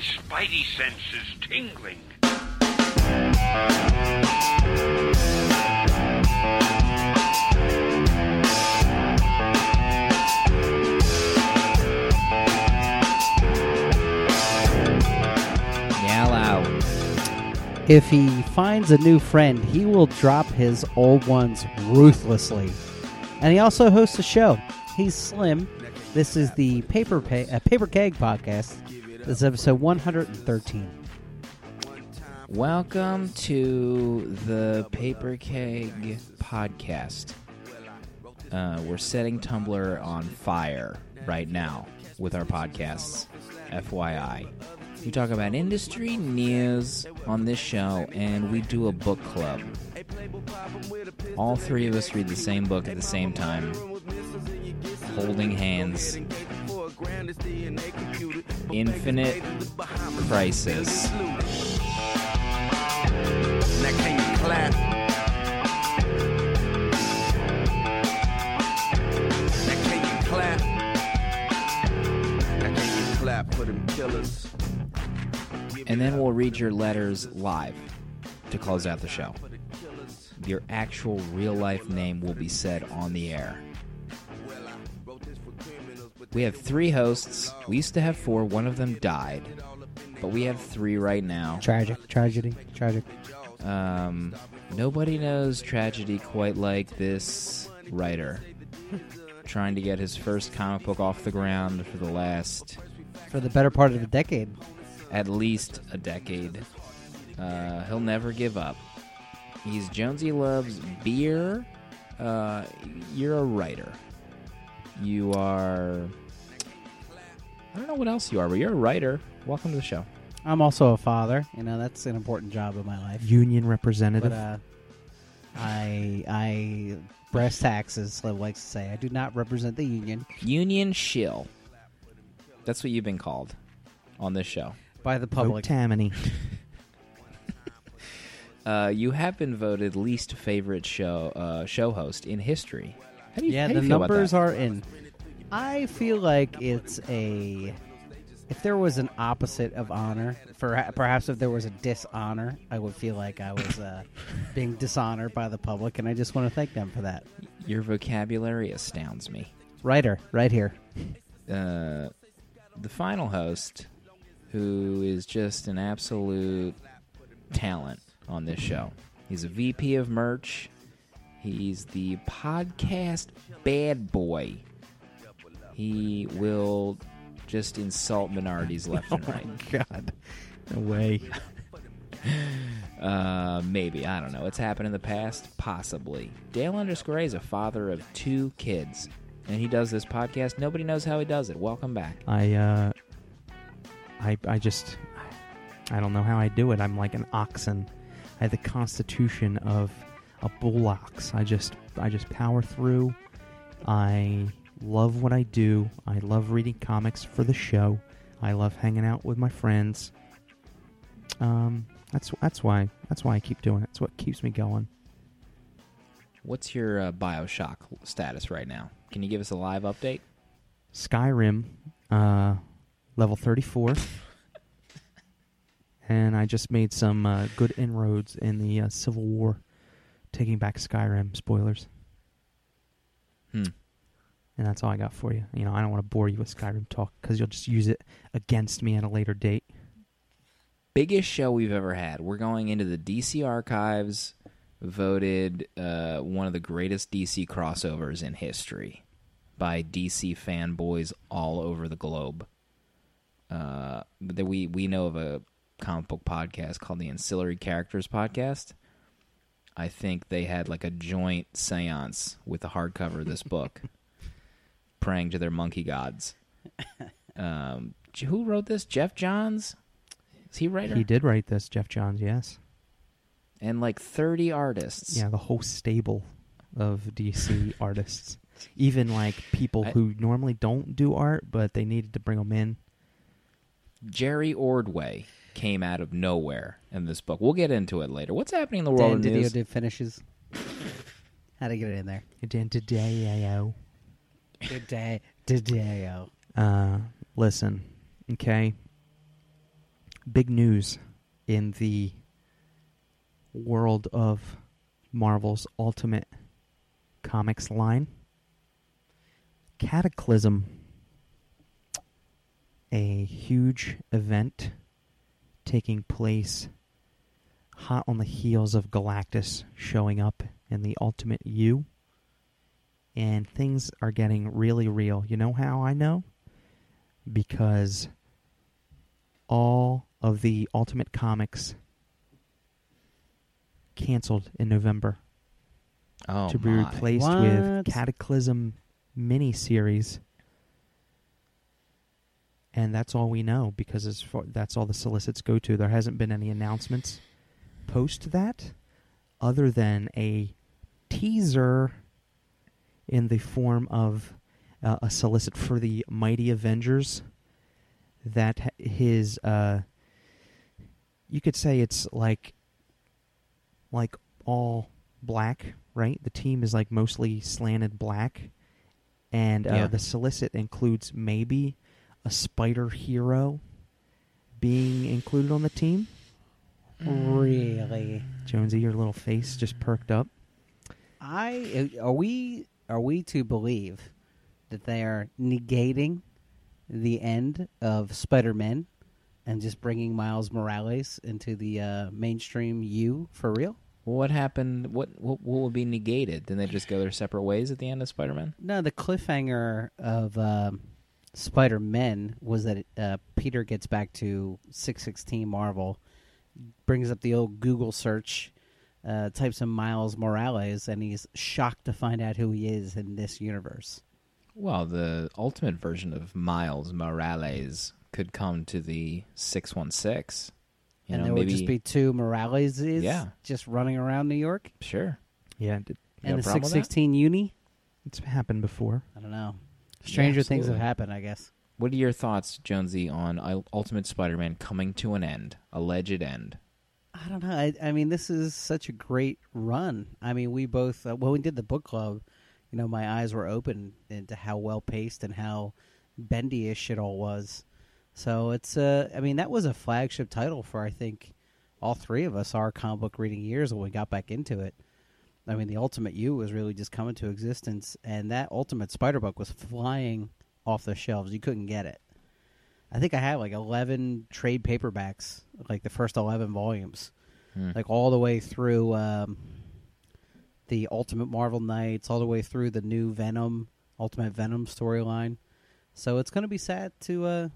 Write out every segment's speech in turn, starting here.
My spidey sense is tingling. Meow out. If he finds a new friend, he will drop his old ones ruthlessly. And he also hosts a show. He's Slim. This is the Paper pa- uh, Paper Keg podcast. This is episode 113. Welcome to the Paper Keg podcast. Uh, we're setting Tumblr on fire right now with our podcasts. FYI. We talk about industry news on this show, and we do a book club. All three of us read the same book at the same time, holding hands. Infinite Crisis. Now can you clap? Now can you clap? Now can you clap for them killers? And then we'll read your letters live to close out the show. Your actual real life name will be said on the air. We have three hosts. We used to have four, one of them died. But we have three right now. Tragic, tragedy, tragic. Um, nobody knows tragedy quite like this writer. Trying to get his first comic book off the ground for the last For the better part of a decade. at least a decade. Uh, he'll never give up. He's Jonesy loves beer. Uh, you're a writer. You are. I don't know what else you are, but you're a writer. Welcome to the show. I'm also a father. You know, that's an important job in my life. union representative. But uh, I, I, brass taxes, Slim likes to say. I do not represent the union Union shill. That's what you've been called on this show. by the Vote public. Tammany. Uh, you have been voted least favorite show uh, show host in history. How do you, Yeah, how do the you feel about numbers that? are in. I feel like it's a. If there was an opposite of honor, for perhaps if there was a dishonor, I would feel like I was uh, being dishonored by the public, and I just want to thank them for that. Your vocabulary astounds me. Writer, right here. uh, the final host, who is just an absolute talent on this show. He's a VP of merch. He's the podcast bad boy. He will just insult minorities left and right. God. No way. Uh, maybe I don't know. It's happened in the past, possibly. Dale underscore A is a father of two kids, and he does this podcast. Nobody knows how he does it. Welcome back. I uh I I just I don't know how I do it. I'm like an oxen. I have the constitution of a bull ox. I just I just power through. I love what I do. I love reading comics for the show. I love hanging out with my friends. Um that's that's why that's why I keep doing it. It's what keeps me going. What's your uh, Bioshock status right now? Can you give us a live update? Skyrim, uh, level 34. and I just made some uh, good inroads in the uh, Civil War, taking back Skyrim. Spoilers. Hmm. And that's all I got for you. You know, I don't want to bore you with Skyrim talk because you'll just use it against me at a later date. Biggest show we've ever had. We're going into the DC archives, voted uh, one of the greatest DC crossovers in history by DC fanboys all over the globe. Uh, that we we know of a comic book podcast called the Ancillary Characters Podcast. I think they had like a joint seance with the hardcover of this book, praying to their monkey gods. Um, who wrote this? Geoff Johns. Is he writer? He did write this, Geoff Johns, yes. and like 30 artists. Yeah, the whole stable of DC artists. Even like people I- who normally don't do art, but they needed to bring them in. Jerry Ordway came out of nowhere in this book. We'll get into it later. What's happening in the world Dan of Didio news? did finishes. How to get it in there? Today, Today, Didio. Uh, listen, okay. big news in the world of Marvel's Ultimate Comics line. Cataclysm, a huge event taking place hot on the heels of Galactus showing up in the Ultimate U. And things are getting really real. You know how I know? Because all of the Ultimate Comics canceled in November Oh, to be my. replaced What? with Cataclysm miniseries. And that's all we know because as far, that's all the solicits go to. There hasn't been any announcements post that, other than a teaser in the form of uh, a solicit for the Mighty Avengers. That his, uh, you could say it's like, like all black, right? The team is like mostly slanted black, and uh, Yeah. the solicit includes maybe a spider hero being included on the team. Really? Jonesy, your little face just perked up. I are we are we to believe that they are negating the end of Spider-Man and just bringing Miles Morales into the uh, mainstream U for real? What happened? What, what what would be negated? Didn't they just go their separate ways at the end of Spider-Man? No, the cliffhanger of um, Spider-Man was that uh, Peter gets back to six sixteen Marvel, brings up the old Google search, uh, types in Miles Morales, and he's shocked to find out who he is in this universe. Well, the ultimate version of Miles Morales could come to the six one six. You and know, there maybe would just be two Moraleses Yeah. just running around New York. sure. Yeah, it, You and got the a problem with six that? sixteen uni. it's happened before. I don't know. Stranger things have happened, I guess. What are your thoughts, Jonesy, on Ultimate Spider-Man coming to an end, alleged end? I don't know. I, I mean, this is such a great run. I mean, we both uh, when we did the book club, you know, my eyes were open into how well paced and how bendy-ish it all was. So it's uh, I mean, that was a flagship title for I think all three of us our comic book reading years when we got back into it. I mean, the Ultimate U was really just coming to existence, and that Ultimate Spider book was flying off the shelves. You couldn't get it. I think I had like eleven trade paperbacks, like the first eleven volumes, Hmm. like all the way through um, the Ultimate Marvel Knights, all the way through the new Venom, Ultimate Venom storyline. So it's going to be sad to uh,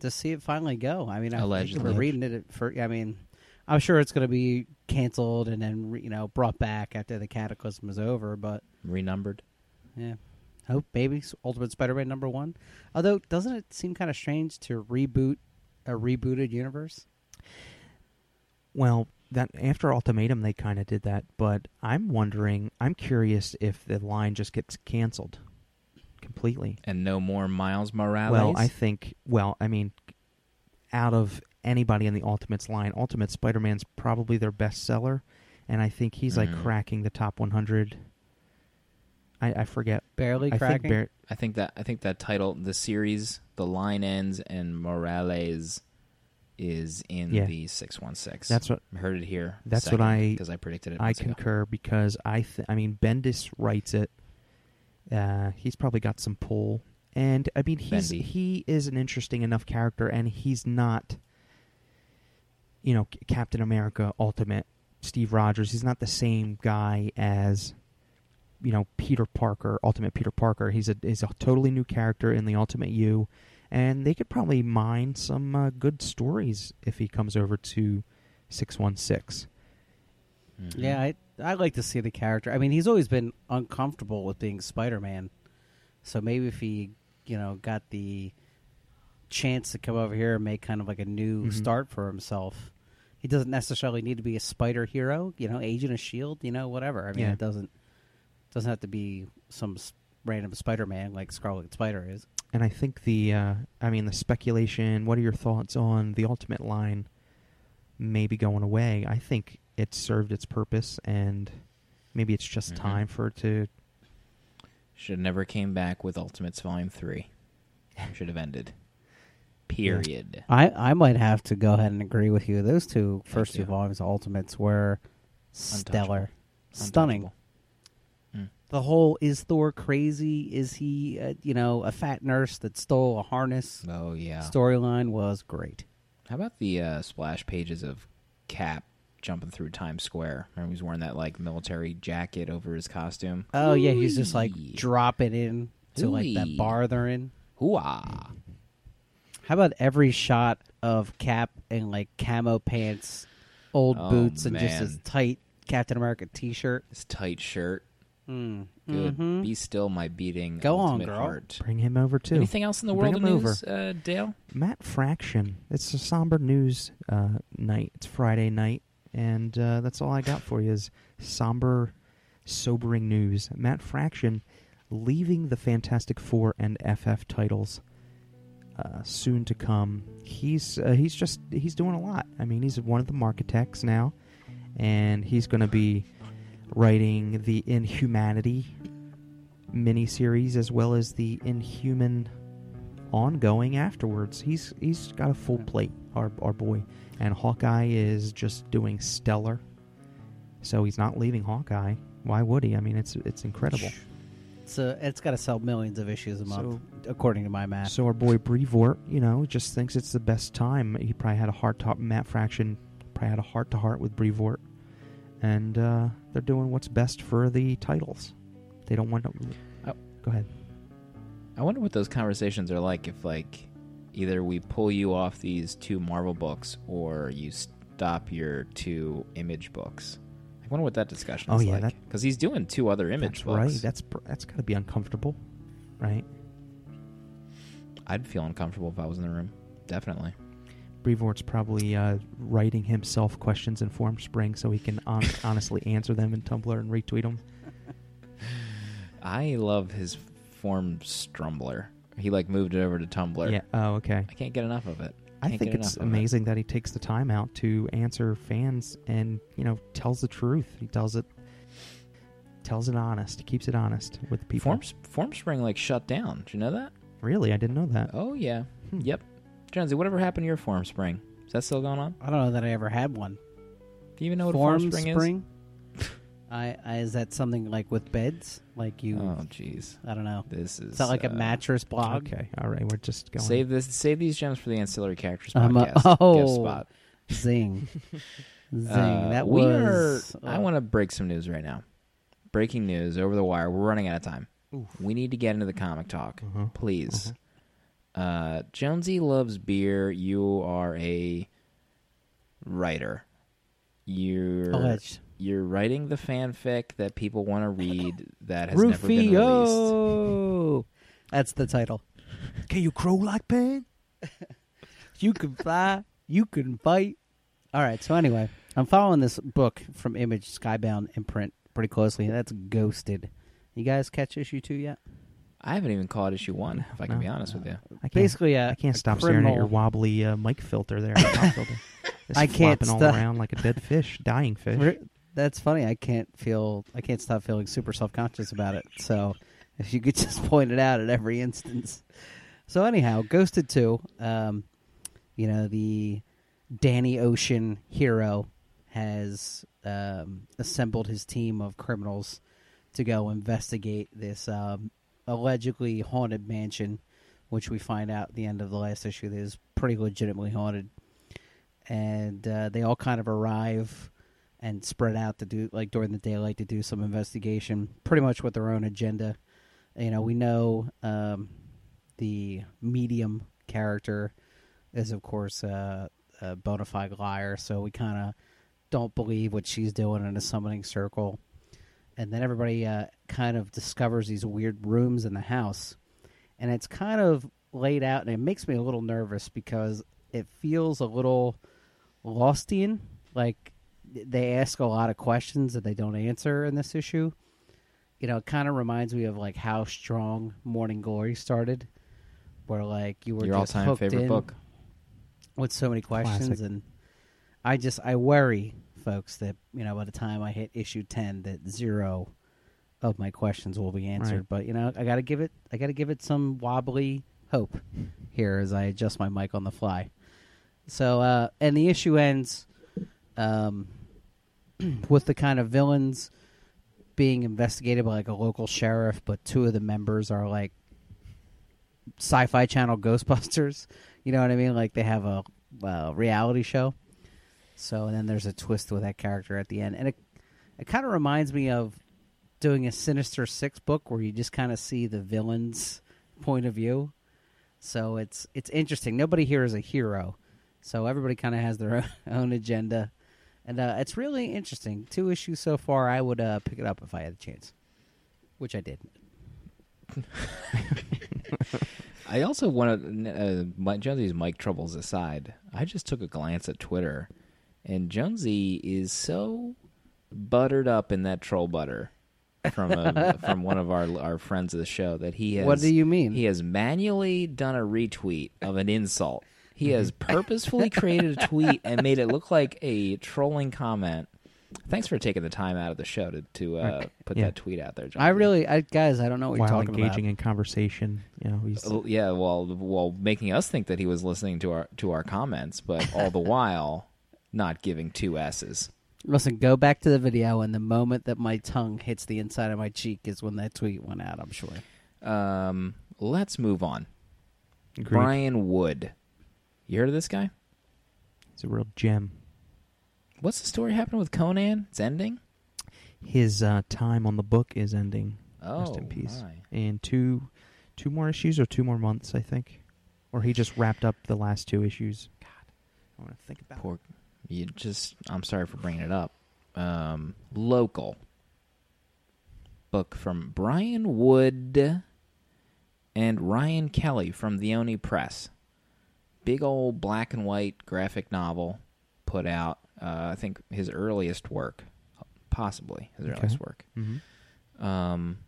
to see it finally go. I mean, I we're reading it for. I mean, I'm sure it's going to be canceled and then re- you know brought back after the Cataclysm is over. But Renumbered. yeah, hope maybe s- Ultimate Spider-Man number one. Although, doesn't it seem kind of strange to reboot a rebooted universe? Well, that after Ultimatum they kind of did that, but I'm wondering, I'm curious if the line just gets canceled completely. And no more Miles Morales. Well, I think, well, I mean, out of anybody in the Ultimates line, Ultimate Spider-Man's probably their best seller, and I think he's like Mhm. cracking the top 100. I, I forget. Barely I cracking. think Bar- I think that I think that title, the series, the line ends, and Morales is in Yeah. the six one six. That's what- I heard it here. that's what I- because I predicted it. I months ago. concur because I th- I mean Bendis writes it. Uh, he's probably got some pull, and I mean he's Bendy. he is an interesting enough character, and he's not, you know, Captain America Ultimate Steve Rogers. He's not the same guy as, you know, Peter Parker Ultimate Peter Parker. He's a he's a totally new character in the Ultimate U, and they could probably mine some uh, good stories if he comes over to six one six. Mhm. Yeah, I I like to see the character. I mean, he's always been uncomfortable with being Spider-Man, so maybe if he, you know, got the chance to come over here and make kind of like a new Mhm. start for himself, he doesn't necessarily need to be a spider hero. You know, Agent of Shield. You know, whatever. I mean, Yeah. it doesn't doesn't have to be some s- random Spider-Man like Scarlet Spider is. And I think the, uh, I mean, the speculation. What are your thoughts on the Ultimate line? Maybe going away. I think it served its purpose, and maybe it's just Mhm. time for it to. Should have never came back with Ultimates Volume Three. Should have ended. Period. I, I might have to go ahead and agree with you. Those two first two you. volumes of Ultimates were stellar, stunning. Mm. The whole is Thor crazy? Is he, uh, you know, a fat nurse that stole a harness? Oh yeah. Storyline was great. How about the uh, splash pages of Cap jumping through Times Square? Remember, he's wearing that like military jacket over his costume. Oh yeah, he's just like dropping in to like that bar they're in. Hooah! How about every shot of Cap in like camo pants, old Oh, boots, and just his tight Captain America T-shirt? His tight shirt. Mm. Good. Mhm. Be still, my beating. Go on, girl. heart. Bring him over too. Anything else in the Bring world of him over. news, uh, Dale? Matt Fraction. It's a somber news uh, night. It's Friday night, and uh, that's all I got for you is somber, sobering news. Matt Fraction leaving the Fantastic Four and FF titles uh, soon to come. He's uh, he's just he's doing a lot. I mean, he's one of the architects now, and he's going to be writing the Inhumanity miniseries as well as the Inhuman ongoing afterwards. He's he's got a full plate, our our boy, and Hawkeye is just doing stellar. So he's not leaving Hawkeye. Why would he? I mean, it's it's incredible. So it's got to sell millions of issues a month, So- according to my math. So our boy Brevoort, you know, just thinks it's the best time. He probably had a heart to Matt Fraction probably had a heart to heart with Brevoort, and uh, they're doing what's best for the titles. They don't want to. Oh. Go ahead. I wonder what those conversations are like if, like, either we pull you off these two Marvel books or you stop your two Image books. I wonder what that discussion Oh, is yeah, like. Because he's doing two other Image That's books. right. That's that's got to be uncomfortable, right? I'd feel uncomfortable if I was in the room. Definitely. Brevoort's probably uh, writing himself questions in Formspring so he can on- honestly answer them in Tumblr and retweet them. I love his form Strumbler. He like moved it over to Tumblr. Yeah. Oh, okay. I can't get enough of it. I think it's enough of it. amazing that he takes the time out to answer fans and you know tells the truth. He tells it, tells it honest. He keeps it honest with people. Forms Formspring like shut down. Did you know that? Really, I didn't know that. Oh yeah. Hmm. Yep. Jonesy, whatever happened to your Formspring? Is that still going on? I don't know that I ever had one. Do you even know what Form a Formspring is? Spring. I, I is that something like with beds? Like you? Oh jeez. I don't know. This is Is that like a uh, mattress blog? Okay, all right, we're just going. Save this. Save these gems for the ancillary characters I'm a- podcast. oh. spot. Zing, zing. Uh, that we was. are. I uh, want to break some news right now. Breaking news over the wire. We're running out of time. We need to get into the comic talk, Uh-huh. please. uh Jonesy loves beer. You are a writer. You're alleged. You're writing the fanfic that people want to read that has never been released. Rufio. That's the title. Can you crow like Pan? You can fly. You can fight. All right. So anyway, I'm following this book from Image Skybound imprint pretty closely. That's Ghosted. You guys catch issue two yet? I haven't even caught issue one. If I can No. be honest with you. I can't, Basically, uh, I can't a stop staring at your wobbly uh, mic filter there. pop filter. It's I can't flopping all stop- around like a dead fish, dying fish. Re- That's funny. I can't feel. I can't stop feeling super self conscious about it. So, if you could just point it out at every instance. So anyhow, Ghosted Two. Um, you know the Danny Ocean hero has um, assembled his team of criminals to go investigate this um, allegedly haunted mansion, which we find out at the end of the last issue that is pretty legitimately haunted. And uh, they all kind of arrive and spread out to do like during the daylight to do some investigation, pretty much with their own agenda. You know, we know um, the medium character is, of course, uh, a bona fide liar, so we kind of don't believe what she's doing in a summoning circle. And then everybody uh, kind of discovers these weird rooms in the house, and it's kind of laid out, and it makes me a little nervous because it feels a little Lostian, like they ask a lot of questions that they don't answer in this issue. You know, it kind of reminds me of like how strong Morning Glory started, where like you were Your just all-time hooked favorite in book. with so many questions, Classic. and I just I worry, folks, that you know by the time I hit issue ten, that zero of my questions will be answered. Right. But you know, I got to give it I got to give it some wobbly hope here as I adjust my mic on the fly. So, uh, and the issue ends um, with the kind of villains being investigated by like a local sheriff, but two of the members are like sci-fi channel Ghostbusters. You know what I mean? Like they have a reality show. So and then there's a twist with that character at the end, and it it kind of reminds me of doing a Sinister Six book where you just kind of see the villain's point of view. So it's it's interesting. Nobody here is a hero, so everybody kind of has their own agenda, and uh, it's really interesting. Two issues so far. I would uh, pick it up if I had the chance, which I did. I also want to, uh, my, Jonesy's mic troubles aside, I just took a glance at Twitter, and Jonesy is so buttered up in that troll butter from a, from one of our our friends of the show that he has. What do you mean? He has manually done a retweet of an insult. He has purposefully created a tweet and made it look like a trolling comment. Thanks for taking the time out of the show to to uh, Okay. put Yeah. that tweet out there. Jonesy. I really, I, guys, I don't know what While you're talking engaging about. in conversation, you know, he's Uh, yeah, well, while making us think that he was listening to our to our comments, but all the while not giving two s's. Listen, go back to the video, and the moment that my tongue hits the inside of my cheek is when that tweet went out. I'm sure. Um, let's move on. agreed. Brian Wood, you heard of this guy? He's a real gem. What's the story happening with Conan? It's ending. His uh, time on the book is ending. Oh, Rest in peace. my. In two, two more issues or two more months, I think, or he just wrapped up the last two issues. God, I want to think about. Poor, you just. I'm sorry for bringing it up. Um, local book from Brian Wood and Ryan Kelly from the Oni Press. Big old black and white graphic novel put out. Uh, I think his earliest work, possibly his Okay. earliest work. hmm Um,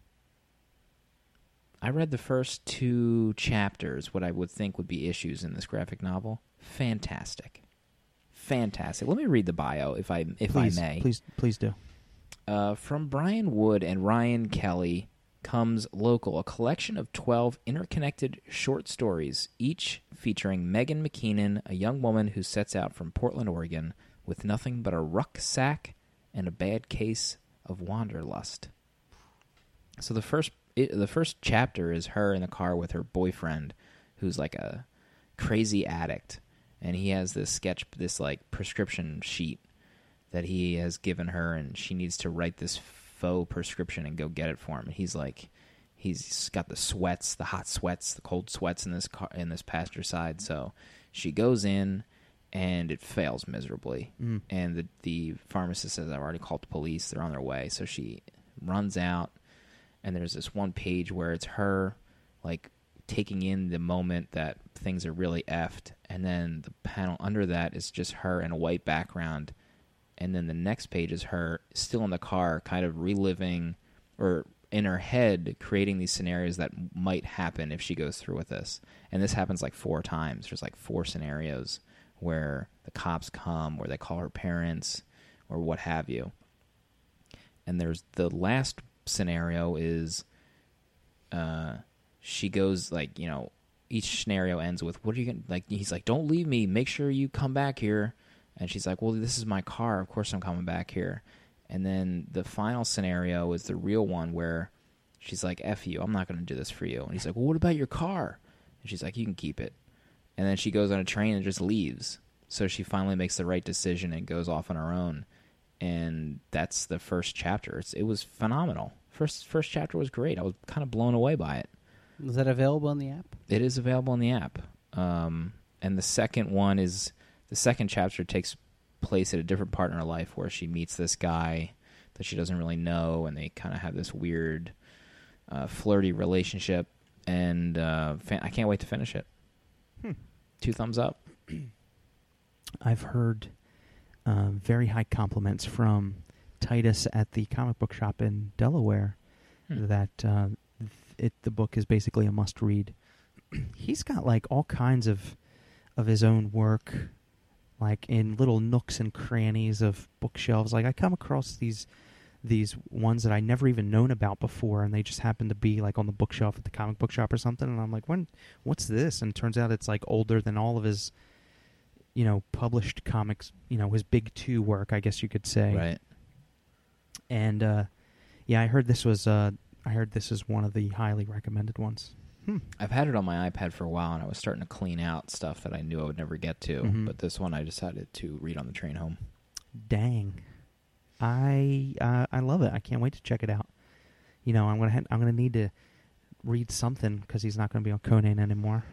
I read the first two chapters, what I would think would be issues in this graphic novel. Fantastic, fantastic. Let me read the bio, if I if please, I may. please, please do. Uh, from Brian Wood and Ryan Kelly comes Local, a collection of 12 interconnected short stories, each featuring Megan McKeenan, a young woman who sets out from Portland, Oregon, with nothing but a rucksack and a bad case of wanderlust. So the first it, the first chapter is her in the car with her boyfriend, who's like a crazy addict, and he has this sketch, this like prescription sheet that he has given her, and she needs to write this faux prescription and go get it for him. And he's like, he's got the sweats, the hot sweats, the cold sweats in this car in this passenger side. So she goes in, and it fails miserably. Mm. And the the pharmacist says, "I've already called the police. They're on their way." So she runs out, and there's this one page where it's her like taking in the moment that things are really effed, and then the panel under that is just her in a white background, and then the next page is her still in the car, kind of reliving or in her head creating these scenarios that might happen if she goes through with this. And this happens like four times. There's like four scenarios where the cops come, or they call her parents, or what have you. And there's the last scenario is uh she goes like, you know, each scenario ends with what are you to like he's like don't leave me, make sure you come back here. And she's like, "Well, this is my car. Of course I'm coming back here." And then the final scenario is the real one where she's like, "F you, I'm not going to do this for you." And he's like, "Well, what about your car?" And she's like, "You can keep it." And then she goes on a train and just leaves. So she finally makes the right decision and goes off on her own. And that's the first chapter. It's, it was phenomenal. First first chapter was great. I was kind of blown away by it. Is that available on the app? It is available on the app. Um, and the second one is the second chapter takes place at a different part in her life where she meets this guy that she doesn't really know, and they kind of have this weird, uh, flirty relationship. And uh, fan- I can't wait to finish it. Hmm. Two thumbs up. I've heard uh, very high compliments from Titus at the comic book shop in Delaware Hmm. that uh, it the book is basically a must read. He's got like all kinds of of his own work, like in little nooks and crannies of bookshelves. Like I come across these these ones that I never even known about before, and they just happen to be like on the bookshelf at the comic book shop or something. And I'm like, when? What's this? And it turns out it's like older than all of his, you know, published comics. You know, his big two work, I guess you could say. Right. And uh, yeah, I heard this was. Uh, I heard this is one of the highly recommended ones. Hmm. I've had it on my iPad for a while, and I was starting to clean out stuff that I knew I would never get to. Mhm. But this one, I decided to read on the train home. Dang, I uh, I love it. I can't wait to check it out. You know, I'm gonna ha- I'm gonna need to read something because he's not gonna be on Conan anymore.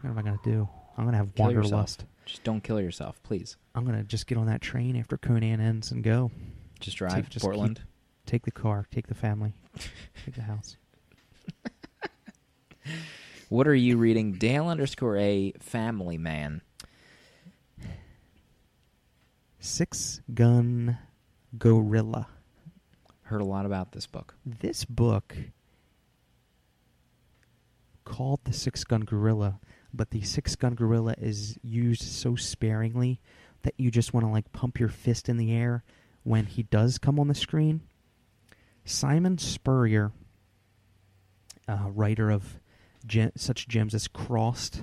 what am I gonna do? I'm gonna have Kill yourself. wanderlust. Just don't kill yourself, please. I'm gonna just get on that train after Conan ends and go. Just drive Take- to just Portland. Take the car. Take the family. take the house. What are you reading? Dale underscore A family man. Six Gun Gorilla. Heard a lot about this book. This book called the Six Gun Gorilla, but the Six Gun Gorilla is used so sparingly that you just want to like pump your fist in the air when he does come on the screen. Simon Spurrier, uh, writer of gem- such gems as Crossed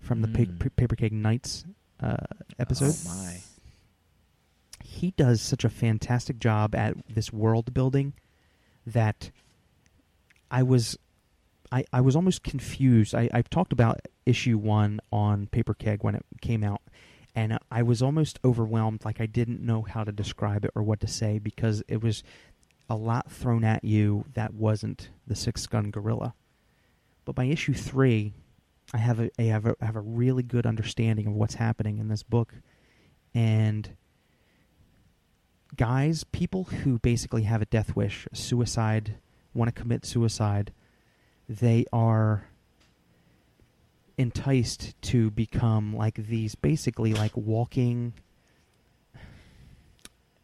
from the Mm. pa- Paper Keg Nights uh, episode Oh my. he does such a fantastic job at this world building that I was I, I was almost confused. I, I talked about issue one on Paper Keg when it came out, and I was almost overwhelmed, like I didn't know how to describe it or what to say because it was a lot thrown at you that wasn't the Six Gun Gorilla. But by issue three, I have a I have a, I have a really good understanding of what's happening in this book, and guys, people who basically have a death wish, suicide, want to commit suicide, they are enticed to become like these basically like walking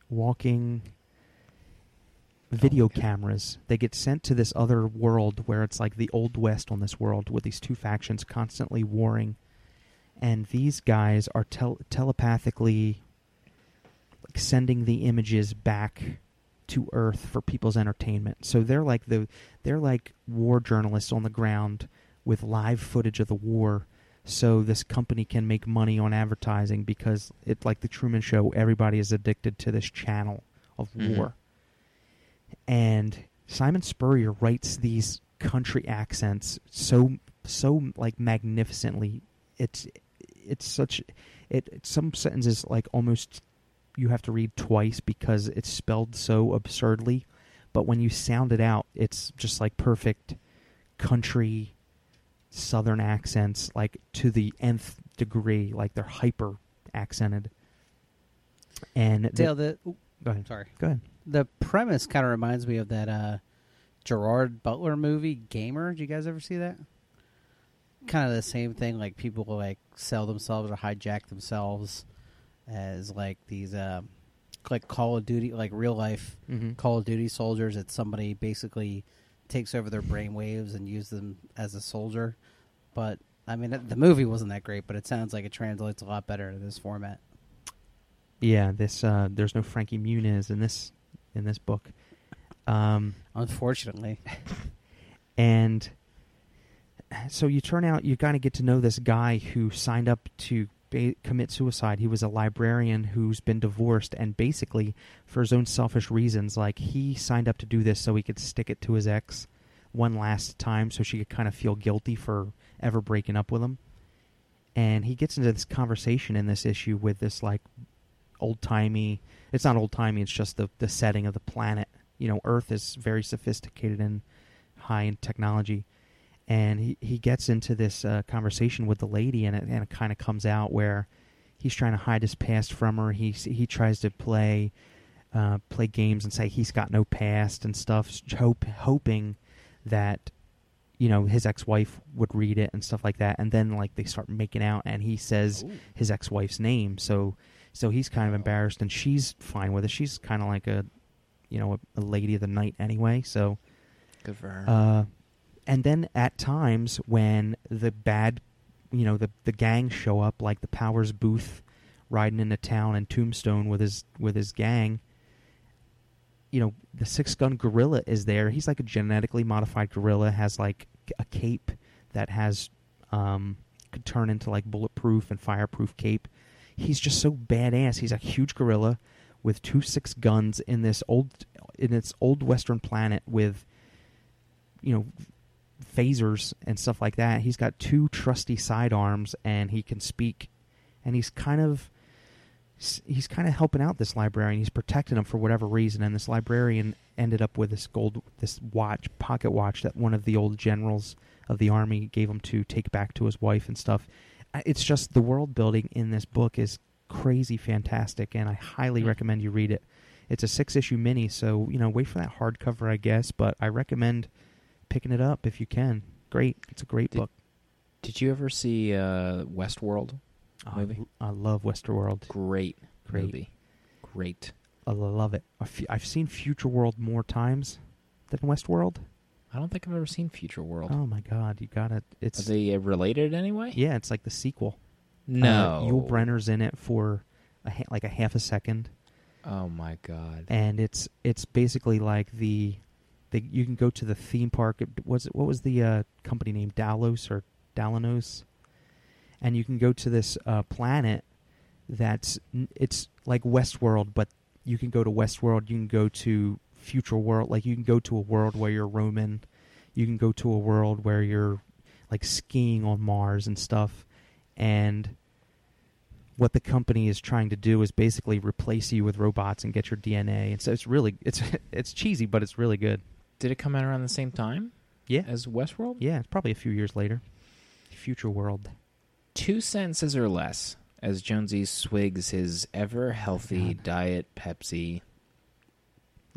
walking video okay. cameras. They get sent to this other world where it's like the old west on this world with these two factions constantly warring. And these guys are tel- telepathically like sending the images back to Earth for people's entertainment. So they're like the they're like war journalists on the ground with live footage of the war. So this company can make money on advertising because it's like the Truman Show. Everybody is addicted to this channel of Mhm. war. And Simon Spurrier writes these country accents so so like magnificently. It's it's such it some sentences like almost you have to read twice because it's spelled so absurdly. But when you sound it out it's just like perfect country southern accents like to the nth degree like they're hyper accented and the- Dale, the go ahead. sorry, go ahead the premise kind of reminds me of that uh, Gerard Butler movie, Gamer. Did you guys ever see that? Kind of the same thing. Like people like sell themselves or hijack themselves as like these, uh, like Call of Duty, like real life mm-hmm. Call of Duty soldiers. That somebody basically takes over their brainwaves and use them as a soldier. But I mean, the movie wasn't that great, but it sounds like it translates a lot better to this format. yeah this uh there's no frankie muniz in this in this book. Um Unfortunately, and so you turn out you kind of get to know this guy who signed up to ba- commit suicide. He was a librarian who's been divorced and basically for his own selfish reasons like he signed up to do this so he could stick it to his ex one last time so she could kind of feel guilty for ever breaking up with him. And he gets into this conversation in this issue with this like old timey it's not old timey it's just the the setting of the planet. You know earth is very sophisticated and high in technology. And he, he gets into this uh, conversation with the lady and it, and it kind of comes out where he's trying to hide his past from her. He he tries to play uh, play games and say he's got no past and stuff hope, hoping that you know his ex-wife would read it and stuff like that. And then like they start making out and he says his ex-wife's name. So so he's kind of embarrassed and she's fine with it she's kind of like a you know a, a lady of the night anyway so Good for her. uh, and then at times when the bad, you know, the the gangs show up, like the Powers Boothe riding into town and Tombstone with his with his gang, you know the six gun gorilla is there. He's like a genetically modified gorilla. Has like a cape that has um, could turn into like bulletproof and fireproof cape. He's just so badass. He's a huge gorilla with two six guns in this old in its old western planet with you know phasers and stuff like that. He's got two trusty sidearms and he can speak and he's kind of he's kind of helping out this librarian. He's protecting him for whatever reason and this librarian ended up with this gold this watch, pocket watch that one of the old generals of the army gave him to take back to his wife and stuff. It's just the world building in this book is crazy fantastic and I highly recommend you read it. It's a 6-issue mini, so, you know, wait for that hardcover, I guess, but I recommend picking it up if you can. Great. It's a great Did- book. Did you ever see uh, Westworld? Oh, movie? I, I love Westworld. Great, Great. movie. Great. I love it. I've seen Future World more times than Westworld. I don't think I've ever seen Future World. Oh my god, you got it. It's Are they uh, related anyway? yeah, it's like the sequel. No. uh, Yul Brynner's in it for a ha- like a half a second, Oh my god. and it's it's basically like the, the you can go to the theme park. It- Was it what was the uh, company name? Dalos or Dalanos, and you can go to this uh, planet that's it's like Westworld, but you can go to Westworld. You can go to future world. Like you can go to a world where you're Roman. You can go to a world where you're like skiing on Mars and stuff. And what the company is trying to do is basically replace you with robots and get your DNA. And so it's really it's it's cheesy, but it's really good. Did it come out around the same time Yeah, as Westworld? yeah. It's probably a few years later. Future world. Two sentences or less as Jonesy swigs his ever healthy God. diet Pepsi.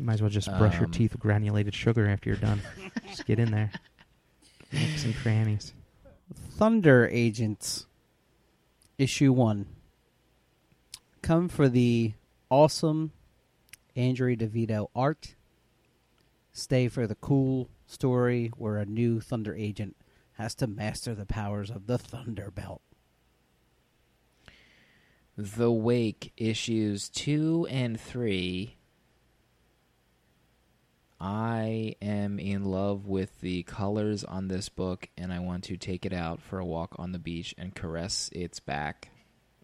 You might as well just brush your Um, teeth with granulated sugar after you're done. just get in there. Nooks and crannies. Thunder Agents, issue one. Come for the awesome Andrew Di Vito art. Stay for the cool story where a new Thunder Agent has to master the powers of the Thunder Belt. The Wake issues two and three. I am in love with the colors on this book, and I want to take it out for a walk on the beach and caress its back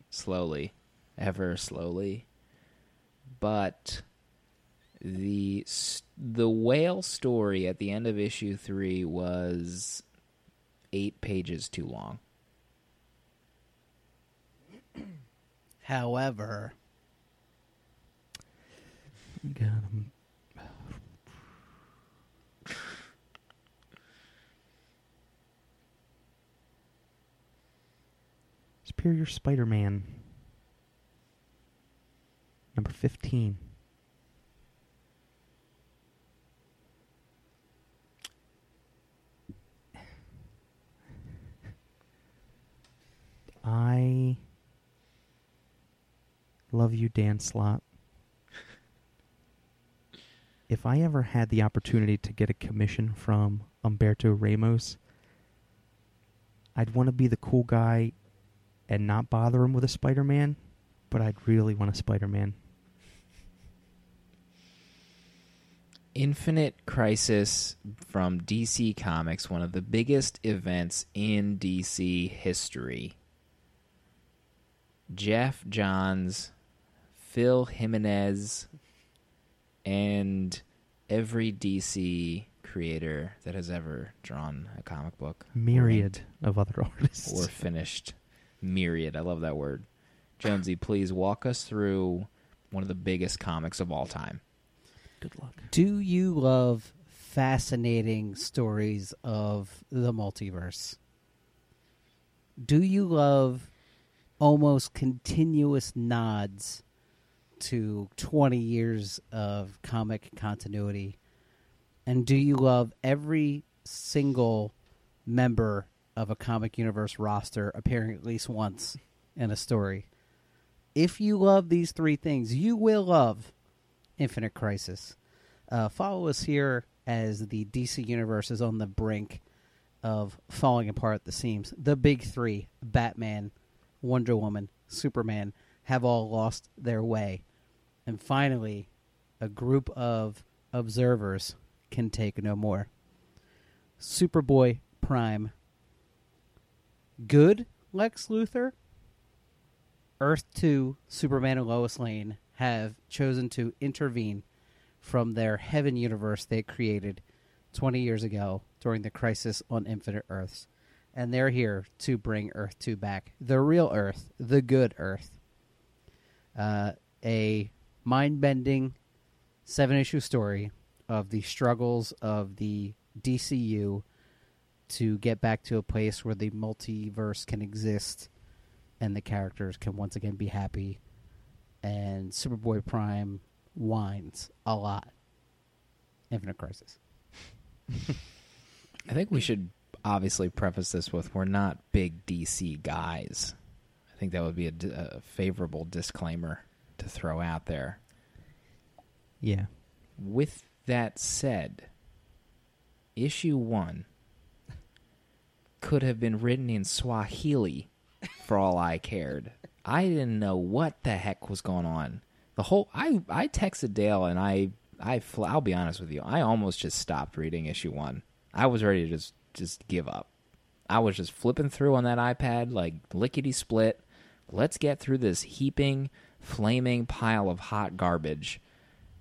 slowly, ever slowly. But the the whale story at the end of issue three was eight pages too long. However, God, I'm- Superior Spider-Man. Number 15. I love you, Dan Slott if I ever had the opportunity to get a commission from Humberto Ramos, I'd want to be the cool guy and not bother him with a Spider Man, but I'd really want a Spider Man. Infinite Crisis from DC Comics, one of the biggest events in DC history. Geoff Johns, Phil Jimenez, and every DC creator that has ever drawn a comic book. or Myriad of other artists. or finished. Myriad. I love that word. Jonesy, please walk us through one of the biggest comics of all time. Good luck. do you love fascinating stories of the multiverse? Do you love almost continuous nods to 20 years of comic continuity? And do you love every single member of a comic universe roster appearing at least once in a story? If you love these three things, you will love Infinite Crisis. Uh, follow us here as the DC Universe is on the brink of falling apart at the seams. The big three Batman, Wonder Woman, Superman have all lost their way. And finally, a group of observers can take no more. Superboy Prime. Good Lex Luthor. Earth 2, Superman and Lois Lane have chosen to intervene from their heaven universe they created 20 years ago during the crisis on Infinite Earths. And they're here to bring Earth 2 back. The real Earth, the good Earth. Uh, a mind bending seven issue story of the struggles of the DCU to get back to a place where the multiverse can exist and the characters can once again be happy. And Superboy Prime whines a lot. Infinite Crisis. I think we should obviously preface this with we're not big DC guys. I think that would be a, d- a favorable disclaimer to throw out there. Yeah. With that said, issue one could have been written in Swahili for all I cared. I didn't know what the heck was going on. The whole I I texted Dale and I I I'll be honest with you. I almost just stopped reading issue 1. I was ready to just just give up. I was just flipping through on that iPad like lickety split. Let's get through this heaping flaming pile of hot garbage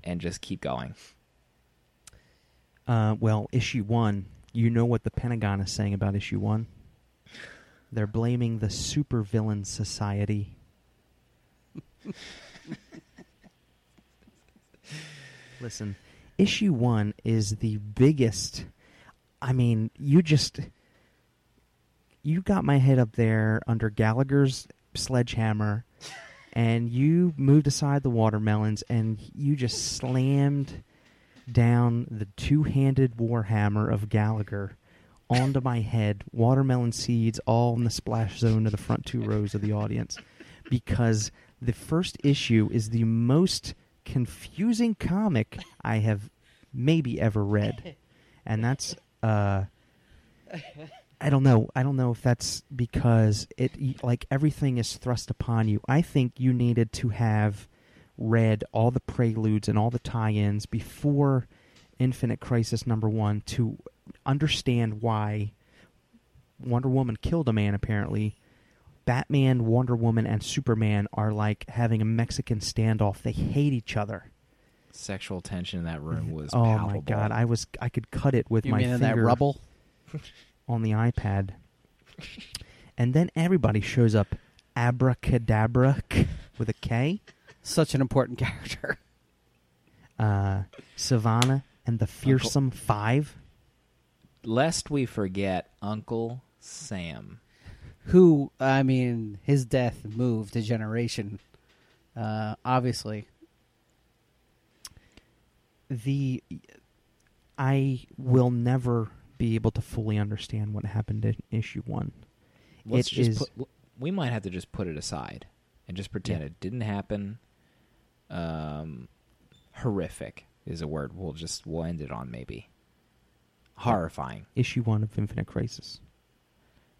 and just keep going. Uh, well, issue one, you know what the Pentagon is saying about issue one? They're blaming the supervillain society. Listen, issue one is the biggest. I mean, you just. You got my head up there under Gallagher's sledgehammer, and you moved aside the watermelons, and you just slammed down the two-handed warhammer of Gallagher onto my head, watermelon seeds all in the splash zone of the front two rows of the audience, because the first issue is the most confusing comic I have maybe ever read, and that's uh, I don't know. I don't know if that's because it like everything is thrust upon you. I think you needed to have read all the preludes and all the tie-ins before Infinite Crisis number 1 to understand why Wonder Woman killed a man apparently. Batman, Wonder Woman and Superman are like having a Mexican standoff. They hate each other. Sexual tension in that room mm-hmm. was oh palpable. my god, I was I could cut it with You my finger that rubble? on the iPad. and then everybody shows up Abra Kadabra with a K. Such an important character. Uh, Savannah and the Fearsome Five. Lest we forget Uncle Sam. Who, I mean, his death moved a generation. Uh, obviously. The I will never be able to fully understand what happened in issue one. Let's It just is- put, we might have to just put it aside and just pretend Yeah. it didn't happen. Um, horrific is a word we'll just we'll end it on maybe. Horrifying. Issue one of Infinite Crisis.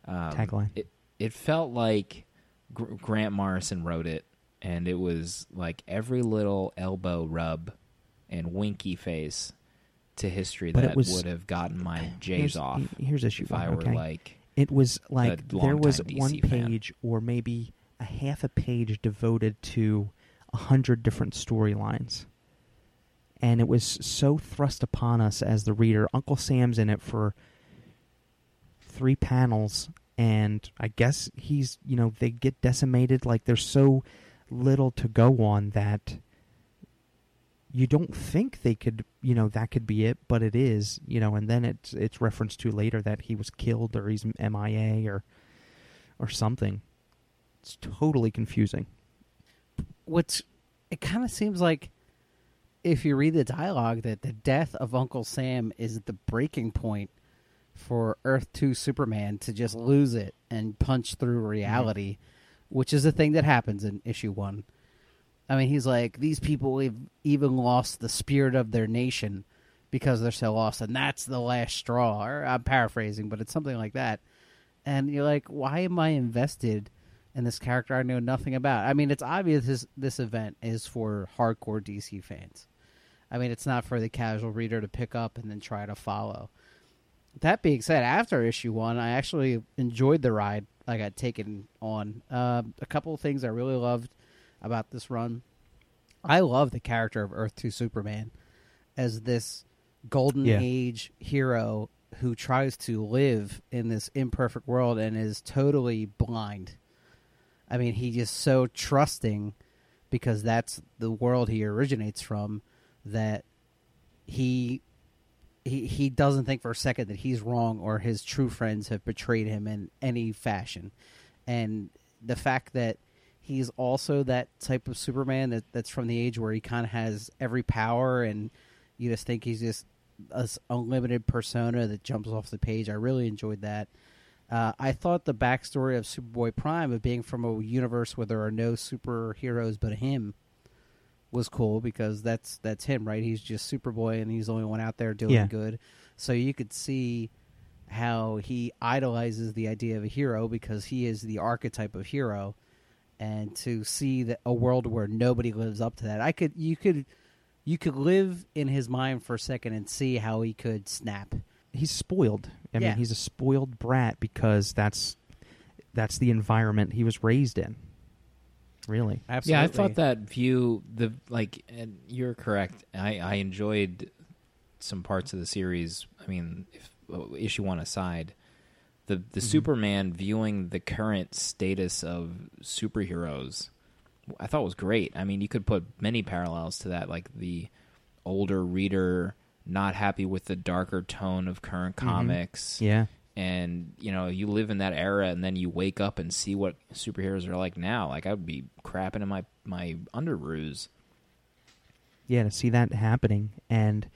Um, Tagline. It it felt like Gr- Grant Morrison wrote it, and it was like every little elbow rub and winky face to history But that was- would have gotten my J's off Here's issue if one. I were okay? like It was like there was longtime one DC fan. page or maybe a half a page devoted to a hundred different storylines. And it was so thrust upon us as the reader. Uncle Sam's in it for three panels and I guess he's you know, they get decimated like there's so little to go on that you don't think they could you know that could be it but it is you know and then it's it's referenced to later that he was killed or he's MIA or or something it's totally confusing What's it kind of seems like if you read the dialogue that the death of Uncle Sam is the breaking point for Earth 2 Superman to just lose it and punch through reality, which is a thing that happens in issue 1. I mean, he's like these people have even lost the spirit of their nation because they're so lost and that's the last straw. Or I'm paraphrasing, but it's something like that. And you're like, why am I invested in this character I know nothing about? I mean, it's obvious this this event is for hardcore DC fans. I mean, it's not for the casual reader to pick up and then try to follow. That being said, after issue one, I actually enjoyed the ride I got taken on. Uh, a couple of things I really loved about this run. I love the character of Earth 2 Superman as this golden Yeah. age hero who tries to live in this imperfect world and is totally blind. I mean, he is so trusting because that's the world he originates from that he he he doesn't think for a second that he's wrong or his true friends have betrayed him in any fashion. And the fact that he's also that type of Superman that that's from the age where he kind of has every power and you just think he's just this unlimited persona that jumps off the page. I really enjoyed that. Uh, I thought the backstory of Superboy Prime of being from a universe where there are no superheroes but him was cool because that's that's him, right? He's just Superboy and he's the only one out there doing Yeah. good. So you could see how he idolizes the idea of a hero because he is the archetype of hero and to see that a world where nobody lives up to that. I could you could you could live in his mind for a second and see how he could snap. He's spoiled. I Yeah. mean, he's a spoiled brat because that's that's the environment he was raised in. Really. Absolutely. Yeah, I thought that view the like and you're correct. I I enjoyed some parts of the series. I mean, if uh, issue one aside, the the Superman viewing the current status of superheroes, I thought was great. I mean, you could put many parallels to that, like the older reader not happy with the darker tone of current mm-hmm. comics. Yeah. and you know you live in that era and then you wake up and see what superheroes are like now. Like i would be crapping in my my underoos. Yeah, to see that happening. And